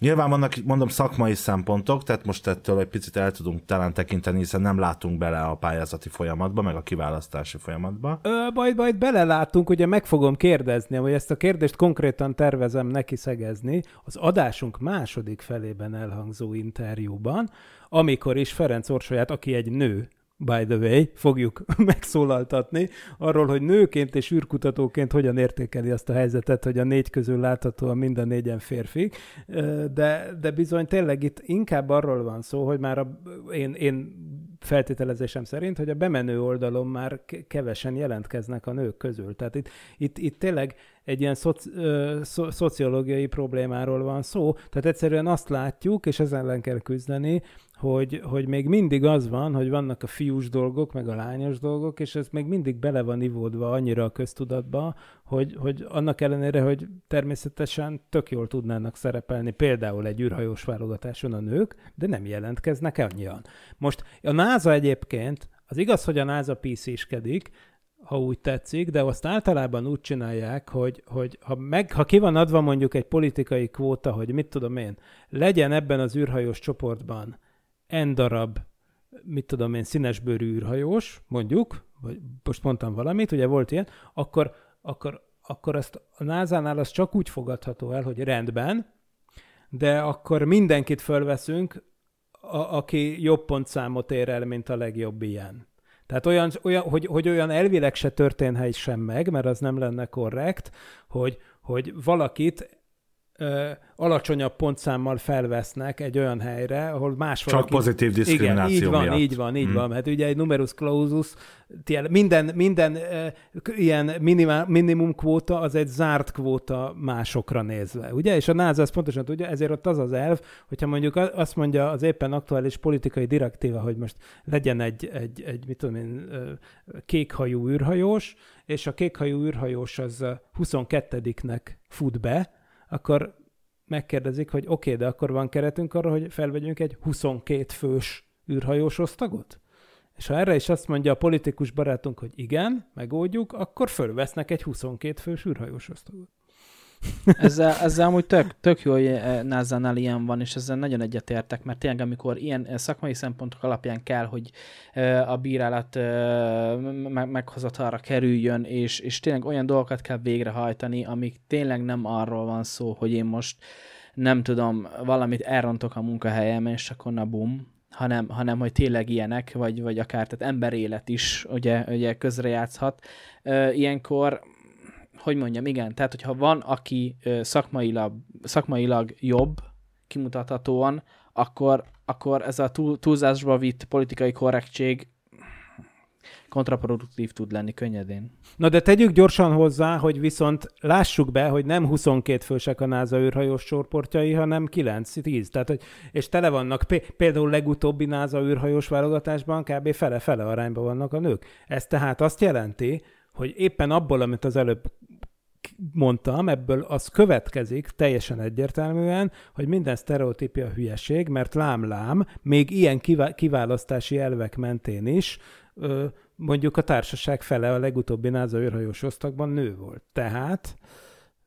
Nyilván vannak, mondom, szakmai szempontok, tehát most ettől egy picit el tudunk talán tekinteni, hiszen nem látunk bele a pályázati folyamatba, meg a kiválasztási folyamatba. Ö, majd, majd belelátunk, ugye meg fogom kérdezni, hogy ezt a kérdést konkrétan tervezem neki szegezni az adásunk második felében elhangzó interjúban, amikor is Ferenc Orsolyát, aki egy nő, by the way, fogjuk megszólaltatni, arról, hogy nőként és űrkutatóként hogyan értékeli azt a helyzetet, hogy a négy közül láthatóan mind a négyen férfi, de, de bizony tényleg itt inkább arról van szó, hogy már a, én, én feltételezésem szerint, hogy a bemenő oldalon már kevesen jelentkeznek a nők közül. Tehát itt, itt, itt tényleg egy ilyen szoci, ö, szo, szociológiai problémáról van szó. Tehát egyszerűen azt látjuk, és ezzel ellen kell küzdeni, hogy, hogy még mindig az van, hogy vannak a fiús dolgok, meg a lányos dolgok, és ez még mindig bele van ivódva annyira a köztudatba, hogy, hogy annak ellenére, hogy természetesen tök jól tudnának szerepelni például egy űrhajós válogatáson a nők, de nem jelentkeznek annyian. Most a NASA egyébként, az igaz, hogy a NASA PC-skedik, ha úgy tetszik, de azt általában úgy csinálják, hogy, hogy ha, meg, ha ki van adva mondjuk egy politikai kvóta, hogy mit tudom én, legyen ebben az űrhajós csoportban N darab, mit tudom én, színesbőrű űrhajós, mondjuk, vagy most mondtam valamit, ugye volt ilyen, akkor, akkor, akkor ezt a NASA-nál az csak úgy fogadható el, hogy rendben, de akkor mindenkit fölveszünk, a, aki jobb pontszámot ér el, mint a legjobb ilyen. Tehát olyan, olyan hogy, hogy olyan elvileg se történhet sem meg, mert az nem lenne korrekt, hogy, hogy valakit ö, alacsonyabb pontszámmal felvesznek egy olyan helyre, ahol más Csak valaki... pozitív diszkrimináció Igen, így van, miatt. így van, így hmm. van. Hát ugye egy numerus clausus, minden, minden ö, ilyen minimum, minimum kvóta az egy zárt kvóta másokra nézve, ugye? És a NASA ezt pontosan tudja, ezért ott az az elv, hogyha mondjuk azt mondja az éppen aktuális politikai direktíva, hogy most legyen egy, egy, egy mit tudom én, kékhajú űrhajós, és a kékhajú űrhajós az 22-nek fut be, akkor megkérdezik, hogy oké, okay, de akkor van keretünk arra, hogy felvegyünk egy 22 fős űrhajós osztagot? És ha erre is azt mondja a politikus barátunk, hogy igen, megoldjuk, akkor fölvesznek egy 22 fős űrhajós osztagot. Ezzel, ezzel amúgy tök, tök jó, hogy eh, nasa ilyen van, és ezzel nagyon egyetértek, mert tényleg amikor ilyen eh, szakmai szempontok alapján kell, hogy eh, a bírálat meghozatalra kerüljön, és, és tényleg olyan dolgokat kell végrehajtani, amik tényleg nem arról van szó, hogy én most nem tudom, valamit elrontok a munkahelyem, és akkor na bum, hanem, hanem hogy tényleg ilyenek, vagy, vagy akár tehát emberélet is ugye, ugye közrejátszhat. Ilyenkor hogy mondjam, igen, tehát hogyha van, aki szakmailag, szakmailag jobb, kimutathatóan, akkor, akkor ez a túl, túlzásba vitt politikai korrektség kontraproduktív tud lenni könnyedén. Na de tegyük gyorsan hozzá, hogy viszont lássuk be, hogy nem 22 fősek a NASA űrhajós csoportjai, hanem 9-10. Tehát, hogy, és tele vannak, például legutóbbi NASA űrhajós válogatásban kb. fele-fele arányban vannak a nők. Ez tehát azt jelenti, hogy éppen abból, amit az előbb mondtam, ebből az következik teljesen egyértelműen, hogy minden sztereotípia hülyeség, mert lám-lám, még ilyen kiválasztási elvek mentén is mondjuk a társaság fele a legutóbbi NASA űrhajós osztagban nő volt. Tehát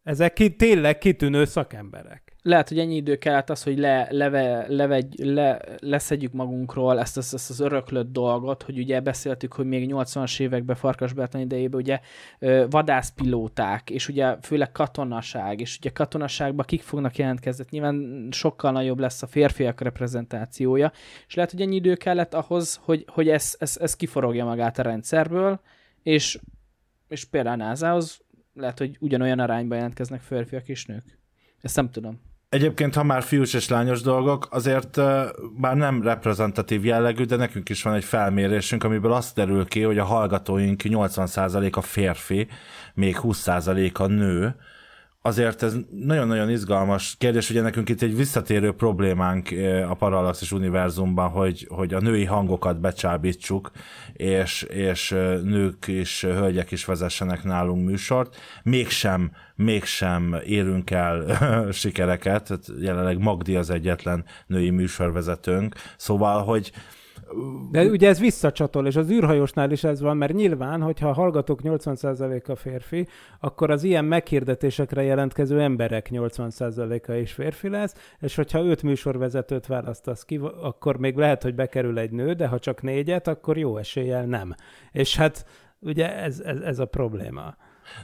ezek ki, tényleg kitűnő szakemberek. Lehet, hogy ennyi idő kellett az, hogy le, leve, levegy, le, leszedjük magunkról ezt, ezt, ezt az öröklött dolgot, hogy ugye beszéltük, hogy még 80-as években Farkas Bertan idejében ugye vadászpilóták, és ugye főleg katonaság, és ugye katonaságban kik fognak jelentkezni, nyilván sokkal nagyobb lesz a férfiak reprezentációja, és lehet, hogy ennyi idő kellett ahhoz, hogy, hogy ez, ez, ez kiforogja magát a rendszerből, és, és például NASA-hoz lehet, hogy ugyanolyan arányban jelentkeznek férfiak és nők. Ezt nem tudom. Egyébként, ha már fiús és lányos dolgok, azért bár nem reprezentatív jellegű, de nekünk is van egy felmérésünk, amiből azt derül ki, hogy a hallgatóink 80%-a férfi, még 20%-a nő, azért ez nagyon-nagyon izgalmas kérdés, ugye nekünk itt egy visszatérő problémánk a Parallaxis univerzumban, hogy, hogy a női hangokat becsábítsuk, és, és nők és hölgyek is vezessenek nálunk műsort. Mégsem, mégsem érünk el sikereket, jelenleg Magdi az egyetlen női műsorvezetőnk, szóval, hogy de ugye ez visszacsatol, és az űrhajósnál is ez van, mert nyilván, hogyha a hallgatók 80%-a férfi, akkor az ilyen meghirdetésekre jelentkező emberek 80%-a is férfi lesz, és hogyha öt műsorvezetőt választasz ki, akkor még lehet, hogy bekerül egy nő, de ha csak négyet, akkor jó eséllyel nem. És hát ugye ez, ez, ez a probléma.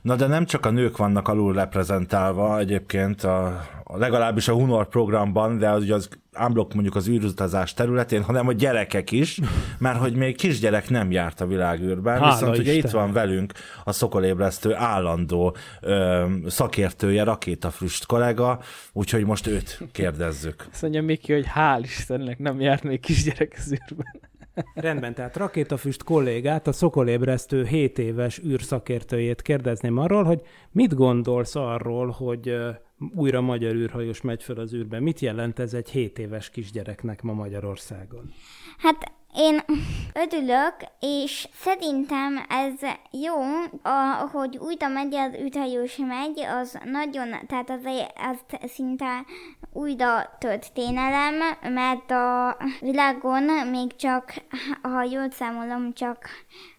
Na de nem csak a nők vannak alul reprezentálva egyébként, a, a legalábbis a Hunor programban, de az, az unblock mondjuk az űrutazás területén, hanem a gyerekek is, mert hogy még kisgyerek nem járt a világűrben, Hála viszont Isten. ugye itt van velünk a szokolébresztő állandó ö, szakértője, rakétafrüst kollega, úgyhogy most őt kérdezzük. Azt mondja Miki, hogy hál' Istennek nem járt még kisgyerek az űrben. Rendben, tehát Rakétafüst kollégát, a Szokolébresztő 7 éves űrszakértőjét kérdezném arról, hogy mit gondolsz arról, hogy újra magyar űrhajós megy fel az űrbe. Mit jelent ez egy 7 éves kisgyereknek ma Magyarországon? Hát én ödülök, és szerintem ez jó, hogy újra megy az űrhajós megy, az nagyon, tehát az, az szinte újra történelem, mert a világon még csak, ha jól számolom, csak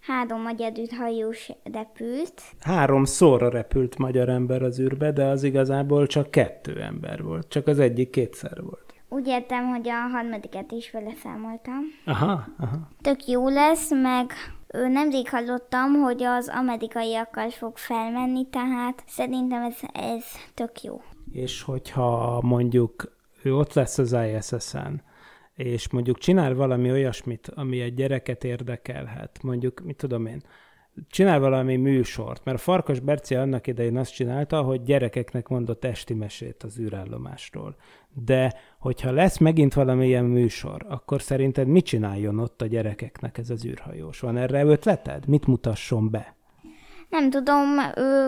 három magyar űrhajós repült. Háromszorra repült magyar ember az űrbe, de az igazából csak kettő ember volt. Csak az egyik kétszer volt. Úgy értem, hogy a harmadiket is vele számoltam. Aha, aha. Tök jó lesz, meg nemrég hallottam, hogy az amerikaiakkal fog felmenni, tehát szerintem ez, ez tök jó. És hogyha mondjuk ő ott lesz az ISS-en, és mondjuk csinál valami olyasmit, ami egy gyereket érdekelhet, mondjuk, mit tudom én, csinál valami műsort, mert a Farkas Berci annak idején azt csinálta, hogy gyerekeknek mondott esti mesét az űrállomásról. De hogyha lesz megint valamilyen műsor, akkor szerinted mit csináljon ott a gyerekeknek ez az űrhajós? Van erre ötleted? Mit mutasson be? Nem tudom,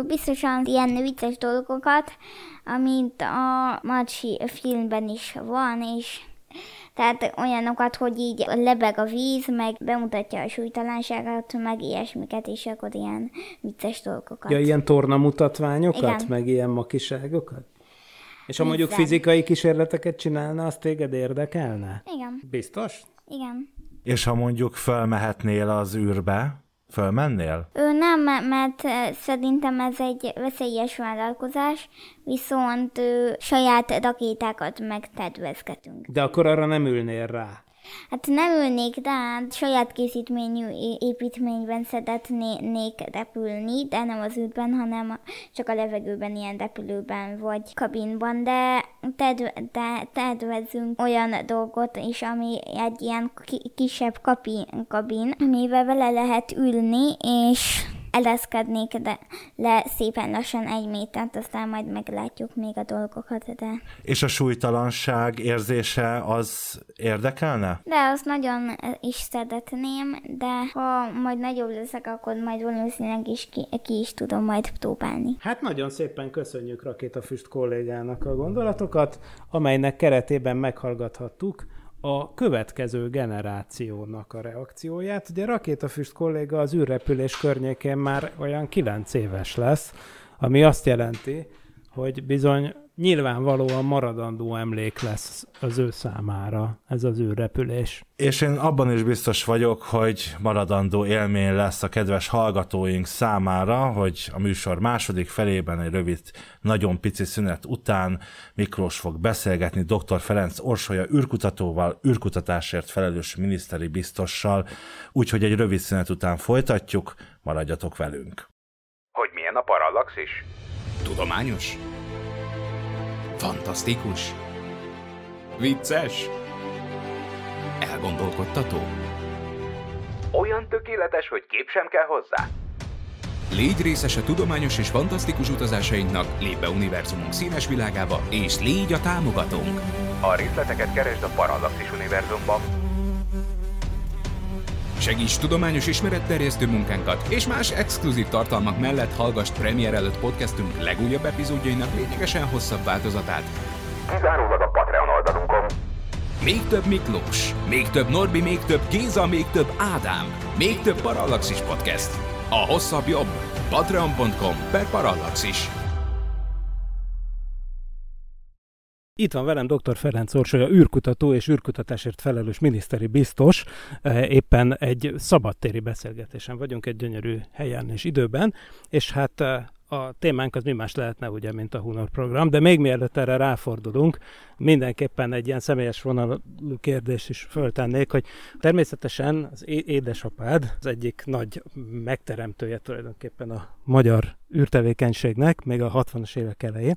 biztosan ilyen vicces dolgokat, amit a Macsi filmben is van, és tehát olyanokat, hogy így lebeg a víz, meg bemutatja a súlytalanságát, meg ilyesmiket, és akkor ilyen vicces dolgokat. Ja, ilyen tornamutatványokat, Igen. meg ilyen makiságokat? És ha mondjuk fizikai kísérleteket csinálna, az téged érdekelne? Igen. Biztos? Igen. És ha mondjuk felmehetnél az űrbe, Fölmennél? Ő nem, mert szerintem ez egy veszélyes vállalkozás, viszont ő, saját rakétákat megtervezgetünk. De akkor arra nem ülnél rá? Hát nem ülnék, de hát saját készítményű építményben szeretnék repülni, de nem az útban, hanem csak a levegőben, ilyen repülőben vagy kabinban, de, de tervezünk olyan dolgot is, ami egy ilyen kisebb kabin, kabin, amivel vele lehet ülni, és eleszkednék de le szépen lassan egy métert, aztán majd meglátjuk még a dolgokat, de... És a súlytalanság érzése az érdekelne? De azt nagyon is szeretném, de ha majd nagyobb leszek, akkor majd valószínűleg is ki, ki is tudom majd próbálni. Hát nagyon szépen köszönjük Rakétafüst kollégának a gondolatokat, amelynek keretében meghallgathattuk a következő generációnak a reakcióját. Ugye Rakétafüst kolléga az űrrepülés környékén már olyan 9 éves lesz, ami azt jelenti, hogy bizony nyilvánvalóan maradandó emlék lesz az ő számára ez az űrrepülés. És én abban is biztos vagyok, hogy maradandó élmény lesz a kedves hallgatóink számára, hogy a műsor második felében egy rövid, nagyon pici szünet után Miklós fog beszélgetni dr. Ferenc Orsolya űrkutatóval, űrkutatásért felelős miniszteri biztossal, úgyhogy egy rövid szünet után folytatjuk, maradjatok velünk. Hogy milyen a parallaxis? Tudományos? Fantasztikus? Vicces? Elgondolkodtató? Olyan tökéletes, hogy kép sem kell hozzá? Légy részes a tudományos és fantasztikus utazásainknak, lép be univerzumunk színes világába, és légy a támogatónk! A részleteket keresd a Parallaxis univerzumban. Segíts tudományos ismeretterjesztő munkánkat, és más exkluzív tartalmak mellett hallgass premier előtt podcastünk legújabb epizódjainak lényegesen hosszabb változatát. Kizárólag a Patreon oldalunkon. Még több Miklós, még több Norbi, még több Géza, még több Ádám, még több Parallaxis Podcast. A hosszabb jobb. Patreon.com per Parallaxis. Itt van velem dr. Ferenc Orsolya, űrkutató és űrkutatásért felelős miniszteri biztos. Eh, Éppen egy szabadtéri beszélgetésen vagyunk, egy gyönyörű helyen és időben, és hát eh, a témánk az mi más lehetne, ugye, mint a Hunor program, de még mielőtt erre ráfordulunk, mindenképpen egy ilyen személyes vonalú kérdést is föltennék, hogy természetesen az édesapád az egyik nagy megteremtője tulajdonképpen a magyar űrtevékenységnek, még a 60-as évek elején.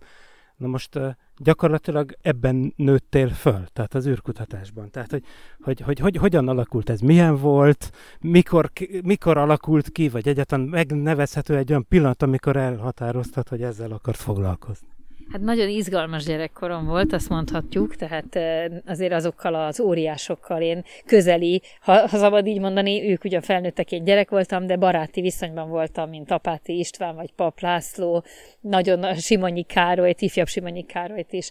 Na most gyakorlatilag ebben nőttél föl, tehát az űrkutatásban. Tehát, hogy, hogy, hogy, hogy hogyan alakult ez, milyen volt, mikor, mikor alakult ki, vagy egyáltalán megnevezhető egy olyan pillanat, amikor elhatároztad, hogy ezzel akart foglalkozni. Hát nagyon izgalmas gyerekkorom volt, azt mondhatjuk, tehát eh, azért azokkal az óriásokkal én közeli, ha, ha szabad így mondani, ők ugyan felnőttek, én gyerek voltam, de baráti viszonyban voltam, mint Apáti István vagy Pap László, nagyon Simonyi Károlyt, ifjabb Simonyi Károlyt is.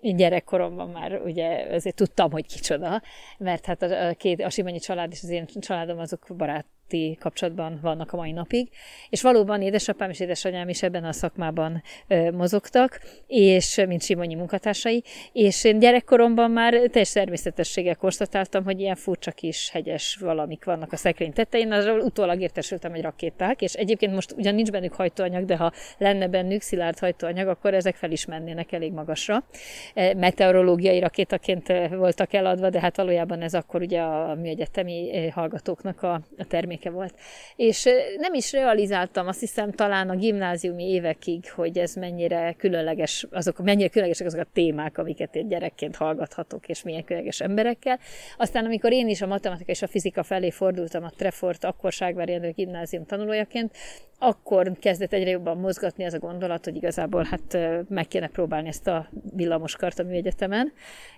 Így gyerekkoromban már ugye azért tudtam, hogy kicsoda, mert hát a, a, két, a Simonyi család és az én családom azok barát baráti kapcsolatban vannak a mai napig, és valóban édesapám és édesanyám is ebben a szakmában ö, mozogtak, és mint Simonyi munkatársai, és én gyerekkoromban már teljes természetességgel konstatáltam, hogy ilyen furcsa kis hegyes valamik vannak a szekrény tetején, azról utólag értesültem, hogy rakéták, és egyébként most ugyan nincs bennük hajtóanyag, de ha lenne bennük szilárd hajtóanyag, akkor ezek fel is mennének elég magasra. Meteorológiai rakétaként voltak eladva, de hát valójában ez akkor ugye a műegyetemi hallgatóknak a, a terméke volt. És nem is realizáltam, azt hiszem talán a gimnáziumi évekig, hogy ez mennyire különleges, azok, mennyire különlegesek azok a témák, amiket én gyerekként hallgathatok, és milyen különleges emberekkel. Aztán, amikor én is a matematika és a fizika felé fordultam a Trefort, akkor Ságvári Endő gimnázium tanulójaként, akkor kezdett egyre jobban mozgatni az a gondolat, hogy igazából hát meg kéne próbálni ezt a villamoskart a műegyetemen.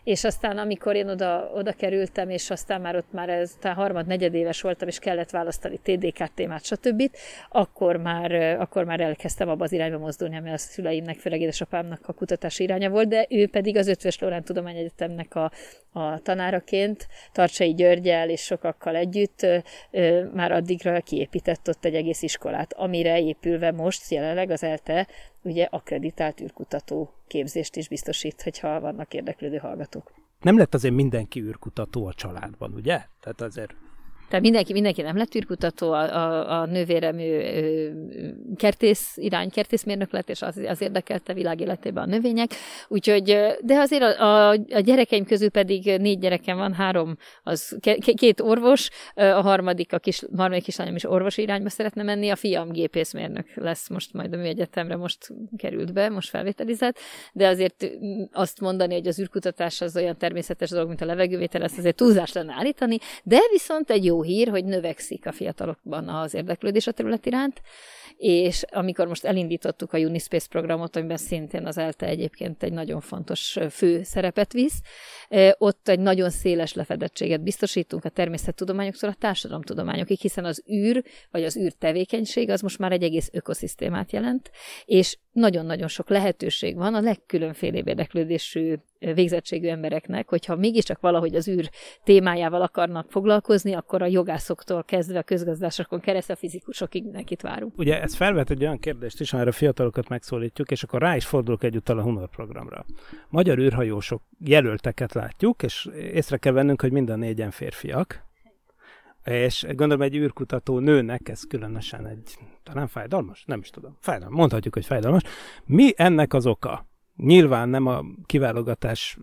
És aztán, amikor én oda, oda kerültem, és aztán már ott már ez, talán harmad, negyedéves voltam, és kellett választani TDK témát, stb., akkor már, akkor már elkezdtem abba az irányba mozdulni, ami a szüleimnek, főleg édesapámnak a kutatási iránya volt, de ő pedig az Ötvös Lorán Tudományegyetemnek a, a tanáraként, Tartsai Györgyel és sokakkal együtt már addigra kiépített ott egy egész iskolát, amire épülve most jelenleg az ELTE ugye akkreditált űrkutató képzést is biztosít, hogyha vannak érdeklődő hallgatók. Nem lett azért mindenki űrkutató a családban, ugye? Tehát azért Tehát mindenki, mindenki nem lett űrkutató, a, a, a nővérem ő, ő, kertész irány, kertészmérnök lett, és az, az érdekelte világ életében a növények. Úgyhogy, de azért a, a, a gyerekeim közül pedig négy gyerekem van, három, az két orvos, a harmadik, a kis, harmadik kislányom is orvosi irányba szeretne menni, a fiam gépészmérnök lesz most majd a műegyetemre, most került be, most felvételizett, de azért azt mondani, hogy az űrkutatás az olyan természetes dolog, mint a levegővétel, ezt azért túlzás lenne állítani, de viszont egy jó hír, hogy növekszik a fiatalokban az érdeklődés a terület iránt, és amikor most elindítottuk a Unispace programot, amiben szintén az ELTE egyébként egy nagyon fontos fő szerepet visz, ott egy nagyon széles lefedettséget biztosítunk a természettudományoktól a társadalomtudományokig, hiszen az űr, vagy az űr tevékenység az most már egy egész ökoszisztémát jelent, és nagyon-nagyon sok lehetőség van a legkülönfélébb érdeklődésű végzettségű embereknek, hogyha mégiscsak valahogy az űr témájával akarnak foglalkozni, akkor a jogászoktól kezdve a közgazdásokon keresztül a fizikusokig mindenkit várunk. Ugye ez felvet egy olyan kérdést is, amire a fiatalokat megszólítjuk, és akkor rá is fordulok egyúttal a Hunor programra. Magyar űrhajósok jelölteket látjuk, és észre kell vennünk, hogy mind a négyen férfiak, és gondolom egy űrkutató nőnek ez különösen egy, talán fájdalmas? Nem is tudom. Fájdalmas. Mondhatjuk, hogy fájdalmas. Mi ennek az oka? Nyilván nem a kiválogatás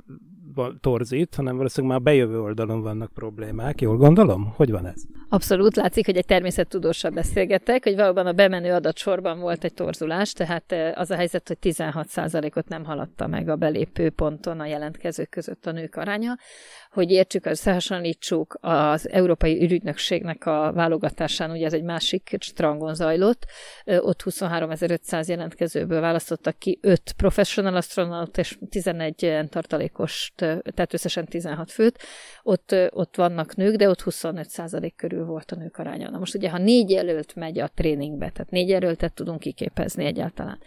torzít, hanem valószínűleg már bejövő oldalon vannak problémák. Jól gondolom? Hogy van ez? Abszolút látszik, hogy egy természettudóssal beszélgettek, hogy valóban a bemenő adatsorban volt egy torzulás, tehát eh, az a helyzet, hogy 16%-ot nem haladta meg a belépő ponton a jelentkezők között a nők aránya. Hogy értsük, összehasonlítsuk az Európai Ürügynökségnek a válogatásán, ugye ez egy másik strangon zajlott, ott 23.500 jelentkezőből választottak ki 5 professional astronaut és 11 tartalékos, tehát összesen 16 főt. Ott, ott vannak nők, de ott 25% körül volt a nők aránya. Na most ugye, ha négy jelölt megy a tréningbe, tehát négy jelöltet tudunk kiképezni egyáltalán,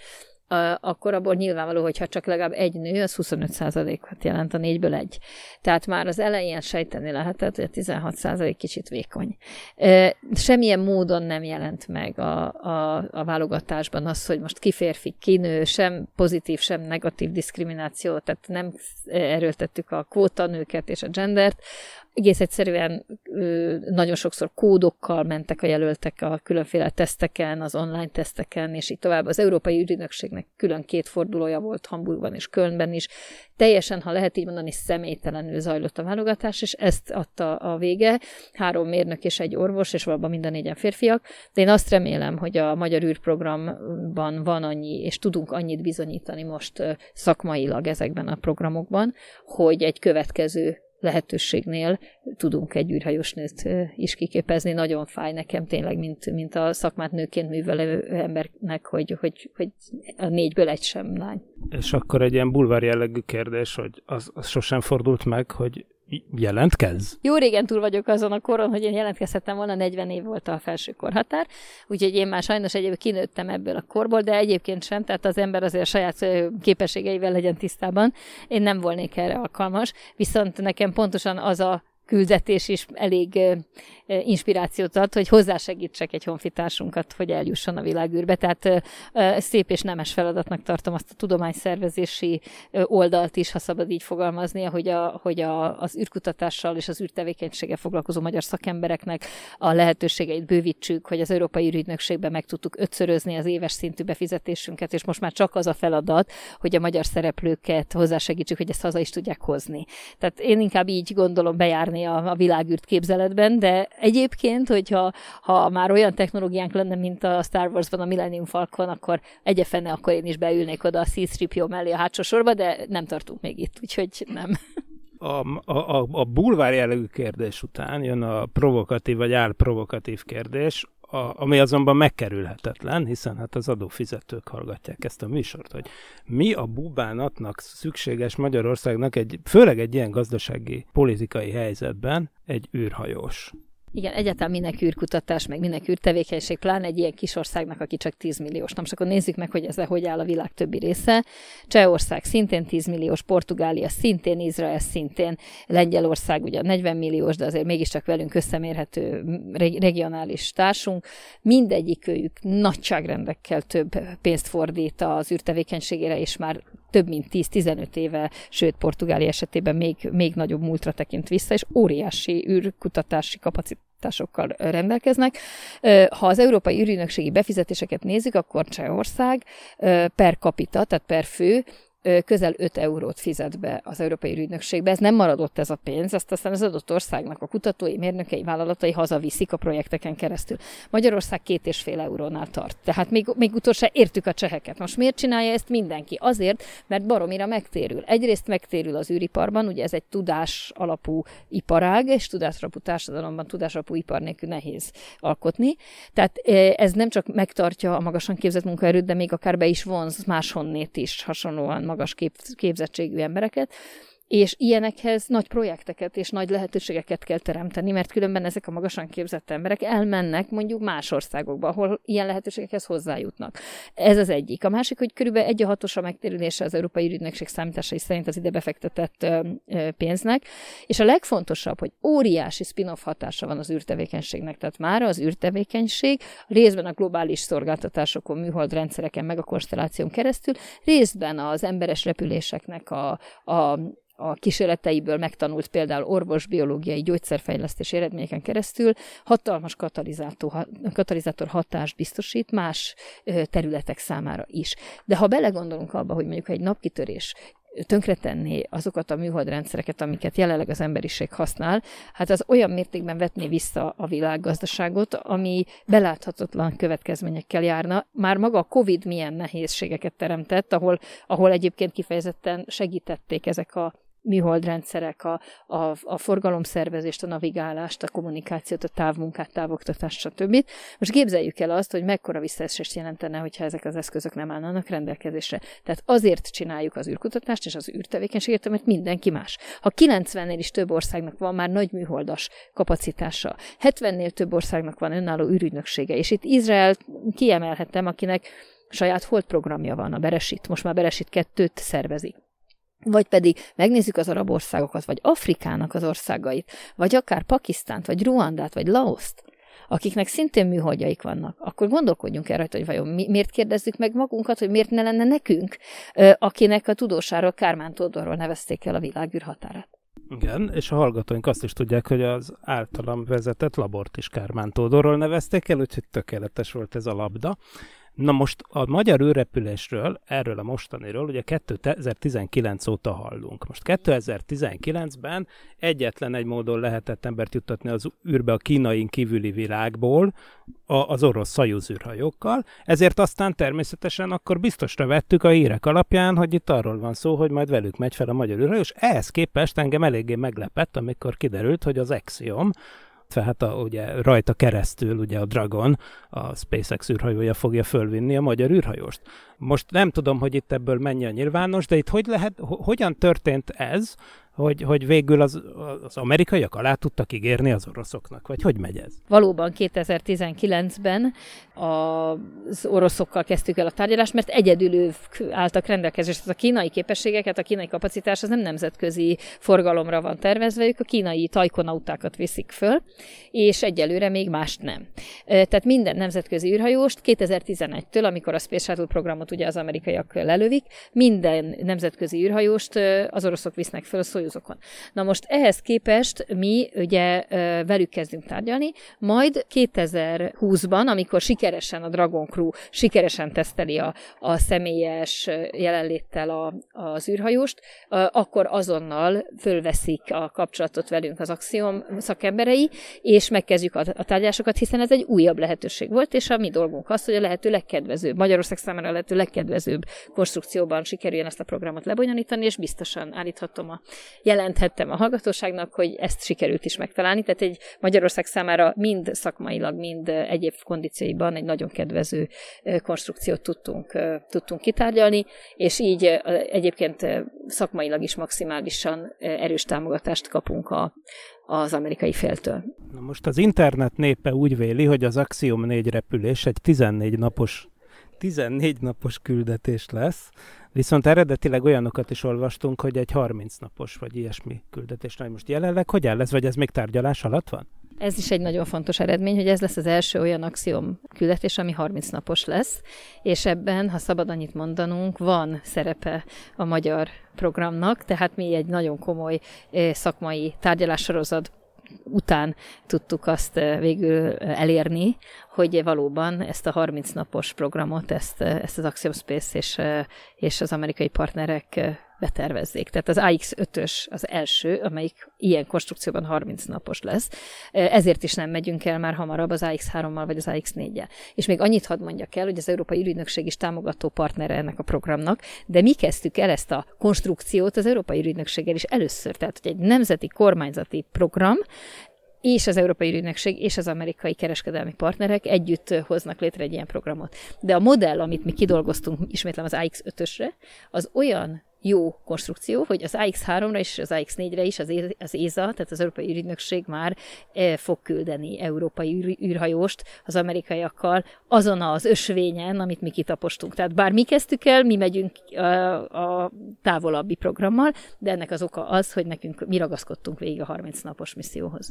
akkor abból nyilvánvaló, hogy ha csak legalább egy nő, az 25%-ot jelent a négyből egy. Tehát már az elején sejteni lehetett, hogy a 16% kicsit vékony. Semmilyen módon nem jelent meg a, a, a válogatásban az, hogy most ki férfi, ki nő, sem pozitív, sem negatív diszkrimináció, tehát nem erőltettük a kvótanőket és a gendert, egész egyszerűen nagyon sokszor kódokkal mentek a jelöltek a különféle teszteken, az online teszteken, és így tovább. Az Európai Ügynökségnek külön két fordulója volt Hamburgban és Kölnben is. Teljesen, ha lehet így mondani, személytelenül zajlott a válogatás, és ezt adta a vége. Három mérnök és egy orvos, és valóban minden négyen férfiak. De én azt remélem, hogy a Magyar űrprogramban van annyi, és tudunk annyit bizonyítani most szakmailag ezekben a programokban, hogy egy következő lehetőségnél tudunk egy űrhajós nőt is kiképezni. Nagyon fáj nekem tényleg, mint, mint a szakmát nőként művelő embernek, hogy, hogy, hogy a négyből egy sem lány. És akkor egy ilyen bulvár jellegű kérdés, hogy az, az sosem fordult meg, hogy jelentkez? Jó régen túl vagyok azon a koron, hogy én jelentkezhettem volna, 40 év volt a felső korhatár, úgyhogy én már sajnos egyébként kinőttem ebből a korból, de egyébként sem, tehát az ember azért saját képességeivel legyen tisztában. Én nem volnék erre alkalmas, viszont nekem pontosan az a küldetés is elég inspirációt ad, hogy hozzásegítsek egy honfitársunkat, hogy eljusson a világűrbe. Tehát szép és nemes feladatnak tartom azt a tudományszervezési oldalt is, ha szabad így fogalmazni, hogy, a, hogy a, az űrkutatással és az űrtevékenységgel foglalkozó magyar szakembereknek a lehetőségeit bővítsük, hogy az Európai űrügynökségben meg tudtuk ötszörözni az éves szintű befizetésünket, és most már csak az a feladat, hogy a magyar szereplőket hozzásegítsük, hogy ezt haza is tudják hozni. Tehát én inkább így gondolom bejárni a, a világűrt képzeletben, de Egyébként, hogyha ha már olyan technológiánk lenne, mint a Star Wars-ban a Millennium Falcon, akkor egyefene akkor én is beülnék oda a C-3PO mellé a hátsó sorba, de nem tartunk még itt, úgyhogy nem. A, a, a bulvár jellegű kérdés után jön a provokatív vagy álprovokatív kérdés, a, ami azonban megkerülhetetlen, hiszen hát az adófizetők hallgatják ezt a műsort, hogy mi a bubánatnak szükséges Magyarországnak, egy, főleg egy ilyen gazdasági politikai helyzetben egy űrhajós. Igen, egyáltalán minek űrkutatás, meg minek űrtevékenység, pláne egy ilyen kis országnak, aki csak 10 milliós. Na most akkor nézzük meg, hogy ezzel hogy áll a világ többi része. Csehország szintén 10 milliós, Portugália szintén, Izrael szintén, Lengyelország ugye 40 milliós, de azért mégiscsak velünk összemérhető regionális társunk. Mindegyikőjük nagyságrendekkel több pénzt fordít az űrtevékenységére, és már több mint 10-15 éve, sőt Portugália esetében még, még nagyobb múltra tekint vissza, és óriási űrkutatási kapacitásokkal rendelkeznek. Ha az Európai űrügynökségi befizetéseket nézzük, akkor Csehország per capita, tehát per fő közel 5 eurót fizet be az Európai Ügynökségbe. Ez nem maradott ez a pénz, azt aztán az adott országnak a kutatói, mérnökei, vállalatai hazaviszik a projekteken keresztül. Magyarország két és fél eurónál tart. Tehát még, még utolsó értük a cseheket. Most miért csinálja ezt mindenki? Azért, mert baromira megtérül. Egyrészt megtérül az űriparban, ugye ez egy tudás alapú iparág, és tudás alapú társadalomban tudás alapú ipar nélkül nehéz alkotni. Tehát ez nem csak megtartja a magasan képzett munkaerőt, de még akár be is vonz máshonnét is hasonlóan magas kép, képzettségű embereket, és ilyenekhez nagy projekteket és nagy lehetőségeket kell teremteni, mert különben ezek a magasan képzett emberek elmennek mondjuk más országokba, ahol ilyen lehetőségekhez hozzájutnak. Ez az egyik. A másik, hogy körülbelül egy a hatos megtérülése az Európai Ügynökség számításai szerint az ide befektetett pénznek, és a legfontosabb, hogy óriási spin-off hatása van az űrtevékenységnek, tehát már az űrtevékenység részben a globális szolgáltatásokon, műholdrendszereken, meg a konstelláción keresztül, részben az emberes repüléseknek a, a a kísérleteiből megtanult például orvosbiológiai gyógyszerfejlesztés eredményeken keresztül hatalmas katalizátor, katalizátor hatást biztosít más területek számára is. De ha belegondolunk abba, hogy mondjuk egy napkitörés tönkretenné azokat a műholdrendszereket, amiket jelenleg az emberiség használ, hát az olyan mértékben vetné vissza a világgazdaságot, ami beláthatatlan következményekkel járna. Már maga a Covid milyen nehézségeket teremtett, ahol, ahol egyébként kifejezetten segítették ezek a műholdrendszerek, a, a, a forgalomszervezést, a navigálást, a kommunikációt, a távmunkát, távoktatást, stb. Most képzeljük el azt, hogy mekkora visszaesést jelentene, hogyha ezek az eszközök nem állnának rendelkezésre. Tehát azért csináljuk az űrkutatást és az űrtevékenységet, mert mindenki más. Ha 90-nél is több országnak van már nagy műholdas kapacitása, 70-nél több országnak van önálló űrügynöksége, és itt Izrael kiemelhetem, akinek saját hold programja van, a Beresit. Most már Beresit kettőt szervezik vagy pedig megnézzük az arab országokat, vagy Afrikának az országait, vagy akár Pakisztánt, vagy Ruandát, vagy Laoszt, akiknek szintén műholdjaik vannak, akkor gondolkodjunk el hogy vajon mi, miért kérdezzük meg magunkat, hogy miért ne lenne nekünk, akinek a tudósáról Kármán Tódorról nevezték el a világűr határát. Igen, és a hallgatóink azt is tudják, hogy az általam vezetett labort is Kármán Tódorról nevezték el, úgyhogy tökéletes volt ez a labda. Na most a magyar űrrepülésről, erről a mostaniról ugye 2019 óta hallunk. Most 2019-ben egyetlen egy módon lehetett embert juttatni az űrbe a kínai kívüli világból, a, az orosz szajúz űrhajókkal, ezért aztán természetesen akkor biztosra vettük a hírek alapján, hogy itt arról van szó, hogy majd velük megy fel a magyar űrhajó, és ehhez képest engem eléggé meglepett, amikor kiderült, hogy az Axiom, tehát a, ugye rajta keresztül ugye a Dragon, a SpaceX űrhajója fogja fölvinni a magyar űrhajóst. Most nem tudom, hogy itt ebből mennyi a nyilvános, de itt hogy lehet, hogyan történt ez, hogy, hogy végül az, az amerikaiak alá tudtak ígérni az oroszoknak, vagy hogy megy ez? Valóban 2019-ben az oroszokkal kezdtük el a tárgyalást, mert egyedül ők álltak rendelkezésre. A kínai képességeket, a kínai kapacitás az nem nemzetközi forgalomra van tervezve, ők a kínai tajkonautákat viszik föl, és egyelőre még mást nem. Tehát minden nemzetközi űrhajóst 2011-től, amikor a Space Shuttle programot ugye az amerikaiak lelövik, minden nemzetközi űrhajóst az oroszok visznek föl a Soyuzokon. Na most ehhez képest mi ugye velük kezdünk tárgyalni, majd 2020-ban, amikor sikeresen a Dragon Crew sikeresen teszteli a, a személyes jelenléttel a, az űrhajóst, akkor azonnal fölveszik a kapcsolatot velünk az Axiom szakemberei, és megkezdjük a, a tárgyásokat, hiszen ez egy újabb lehetőség volt, és a mi dolgunk az, hogy a lehető legkedvezőbb, Magyarország számára a lehető legkedvezőbb konstrukcióban sikerüljön ezt a programot lebonyolítani, és biztosan állíthatom a jelenthettem a hallgatóságnak, hogy ezt sikerült is megtalálni, tehát egy Magyarország számára mind szakmailag, mind egyéb kondícióiban egy nagyon kedvező konstrukciót tudtunk, tudtunk kitárgyalni, és így egyébként szakmailag is maximálisan erős támogatást kapunk a, az amerikai féltől. Na most az internet népe úgy véli, hogy az Axiom 4 repülés egy 14 napos 14 napos küldetés lesz, viszont eredetileg olyanokat is olvastunk, hogy egy 30 napos vagy ilyesmi küldetés. Na, most jelenleg hogy áll lesz, vagy ez még tárgyalás alatt van? Ez is egy nagyon fontos eredmény, hogy ez lesz az első olyan axiom küldetés, ami 30 napos lesz, és ebben, ha szabad annyit mondanunk, van szerepe a magyar programnak, tehát mi egy nagyon komoly eh, szakmai tárgyalássorozat után tudtuk azt eh, végül eh, elérni, hogy valóban ezt a 30 napos programot, ezt, eh, ezt az Axiom Space és, és az amerikai partnerek betervezzék. Tehát az AX5-ös az első, amelyik ilyen konstrukcióban 30 napos lesz. Ezért is nem megyünk el már hamarabb az AX3-mal vagy az AX4-jel. És még annyit hadd mondjak el, hogy az Európai Ürügynökség is támogató partnere ennek a programnak, de mi kezdtük el ezt a konstrukciót az Európai Ürügynökséggel is először. Tehát, hogy egy nemzeti kormányzati program, és az Európai Ügynökség és az amerikai kereskedelmi partnerek együtt hoznak létre egy ilyen programot. De a modell, amit mi kidolgoztunk, ismétlem az AX5-ösre, az olyan jó konstrukció, hogy az AX3-ra és az AX4-re is az, az ESA, tehát az Európai Ügynökség már fog küldeni európai űrhajóst az amerikaiakkal azon az ösvényen, amit mi kitapostunk. Tehát bár mi kezdtük el, mi megyünk a, a távolabbi programmal, de ennek az oka az, hogy nekünk mi ragaszkodtunk végig a 30 napos misszióhoz.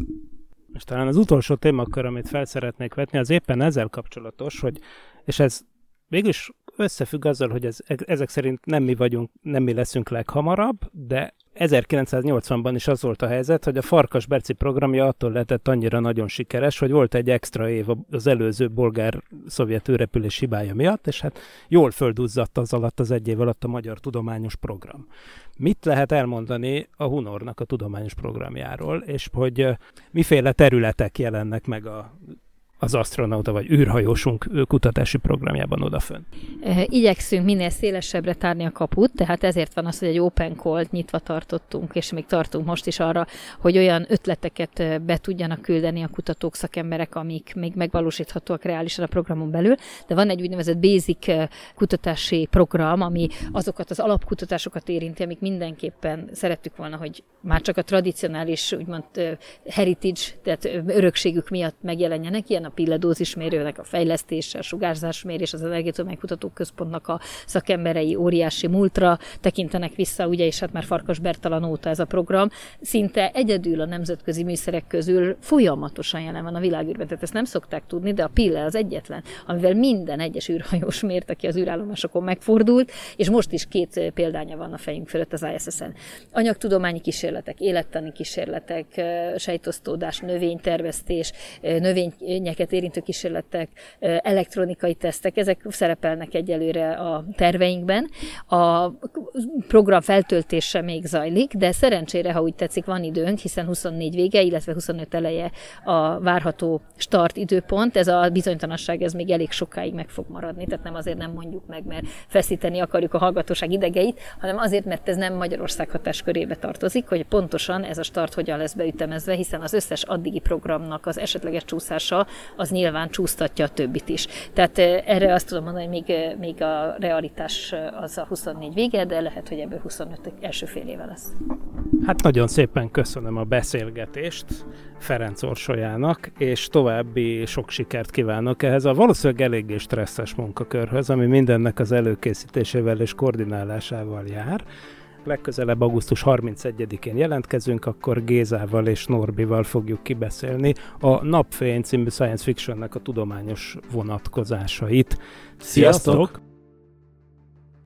És talán az utolsó témakör, amit fel szeretnék vetni, az éppen ezzel kapcsolatos, hogy, és ez végülis összefügg azzal, hogy ez, ezek szerint nem mi vagyunk, nem mi leszünk leghamarabb, de 1980-ban is az volt a helyzet, hogy a Farkas Berci programja attól lehetett annyira nagyon sikeres, hogy volt egy extra év az előző bolgár-szovjet űrrepülés hibája miatt, és hát jól földuzzadt az alatt az egy év alatt a magyar tudományos program. Mit lehet elmondani a Hunornak a tudományos programjáról, és hogy miféle területek jelennek meg a az astronauta vagy űrhajósunk kutatási programjában odafön. Igyekszünk minél szélesebbre tárni a kaput, tehát ezért van az, hogy egy open call nyitva tartottunk, és még tartunk most is arra, hogy olyan ötleteket be tudjanak küldeni a kutatók, szakemberek, amik még megvalósíthatóak reálisan a programon belül, de van egy úgynevezett basic kutatási program, ami azokat az alapkutatásokat érinti, amik mindenképpen szerettük volna, hogy már csak a tradicionális, úgymond heritage, tehát örökségük miatt megjelenjenek, ilyen a pilledózismérőnek a fejlesztése, a sugárzásmérés, az Energiatömegkutató Központnak a szakemberei óriási múltra tekintenek vissza, ugye, és hát már Farkas Bertalan óta ez a program, szinte egyedül a nemzetközi műszerek közül folyamatosan jelen van a világűrben, tehát ezt nem szokták tudni, de a Pille az egyetlen, amivel minden egyes űrhajós mért, aki az űrállomásokon megfordult, és most is két példánya van a fejünk fölött az ISS-en. Anyagtudományi kísérletek, élettani kísérletek, sejtosztódás, növénytervesztés, növények növényeket érintő kísérletek, elektronikai tesztek, ezek szerepelnek egyelőre a terveinkben. A program feltöltése még zajlik, de szerencsére, ha úgy tetszik, van időnk, hiszen 24 vége, illetve 25 eleje a várható start időpont. Ez a bizonytalanság, ez még elég sokáig meg fog maradni, tehát nem azért nem mondjuk meg, mert feszíteni akarjuk a hallgatóság idegeit, hanem azért, mert ez nem Magyarország hatáskörébe tartozik, hogy pontosan ez a start hogyan lesz beütemezve, hiszen az összes addigi programnak az esetleges csúszása az nyilván csúsztatja a többit is. Tehát erre azt tudom mondani, hogy még, még a realitás az a 24 vége, de lehet, hogy ebből 25 első fél éve lesz. Hát nagyon szépen köszönöm a beszélgetést Ferenc Orsolyának, és további sok sikert kívánok ehhez a valószínűleg eléggé stresszes munkakörhöz, ami mindennek az előkészítésével és koordinálásával jár legközelebb augusztus 31-én jelentkezünk, akkor Gézával és Norbival fogjuk kibeszélni a Napfény című science fictionnek a tudományos vonatkozásait. Sziasztok! Sziasztok!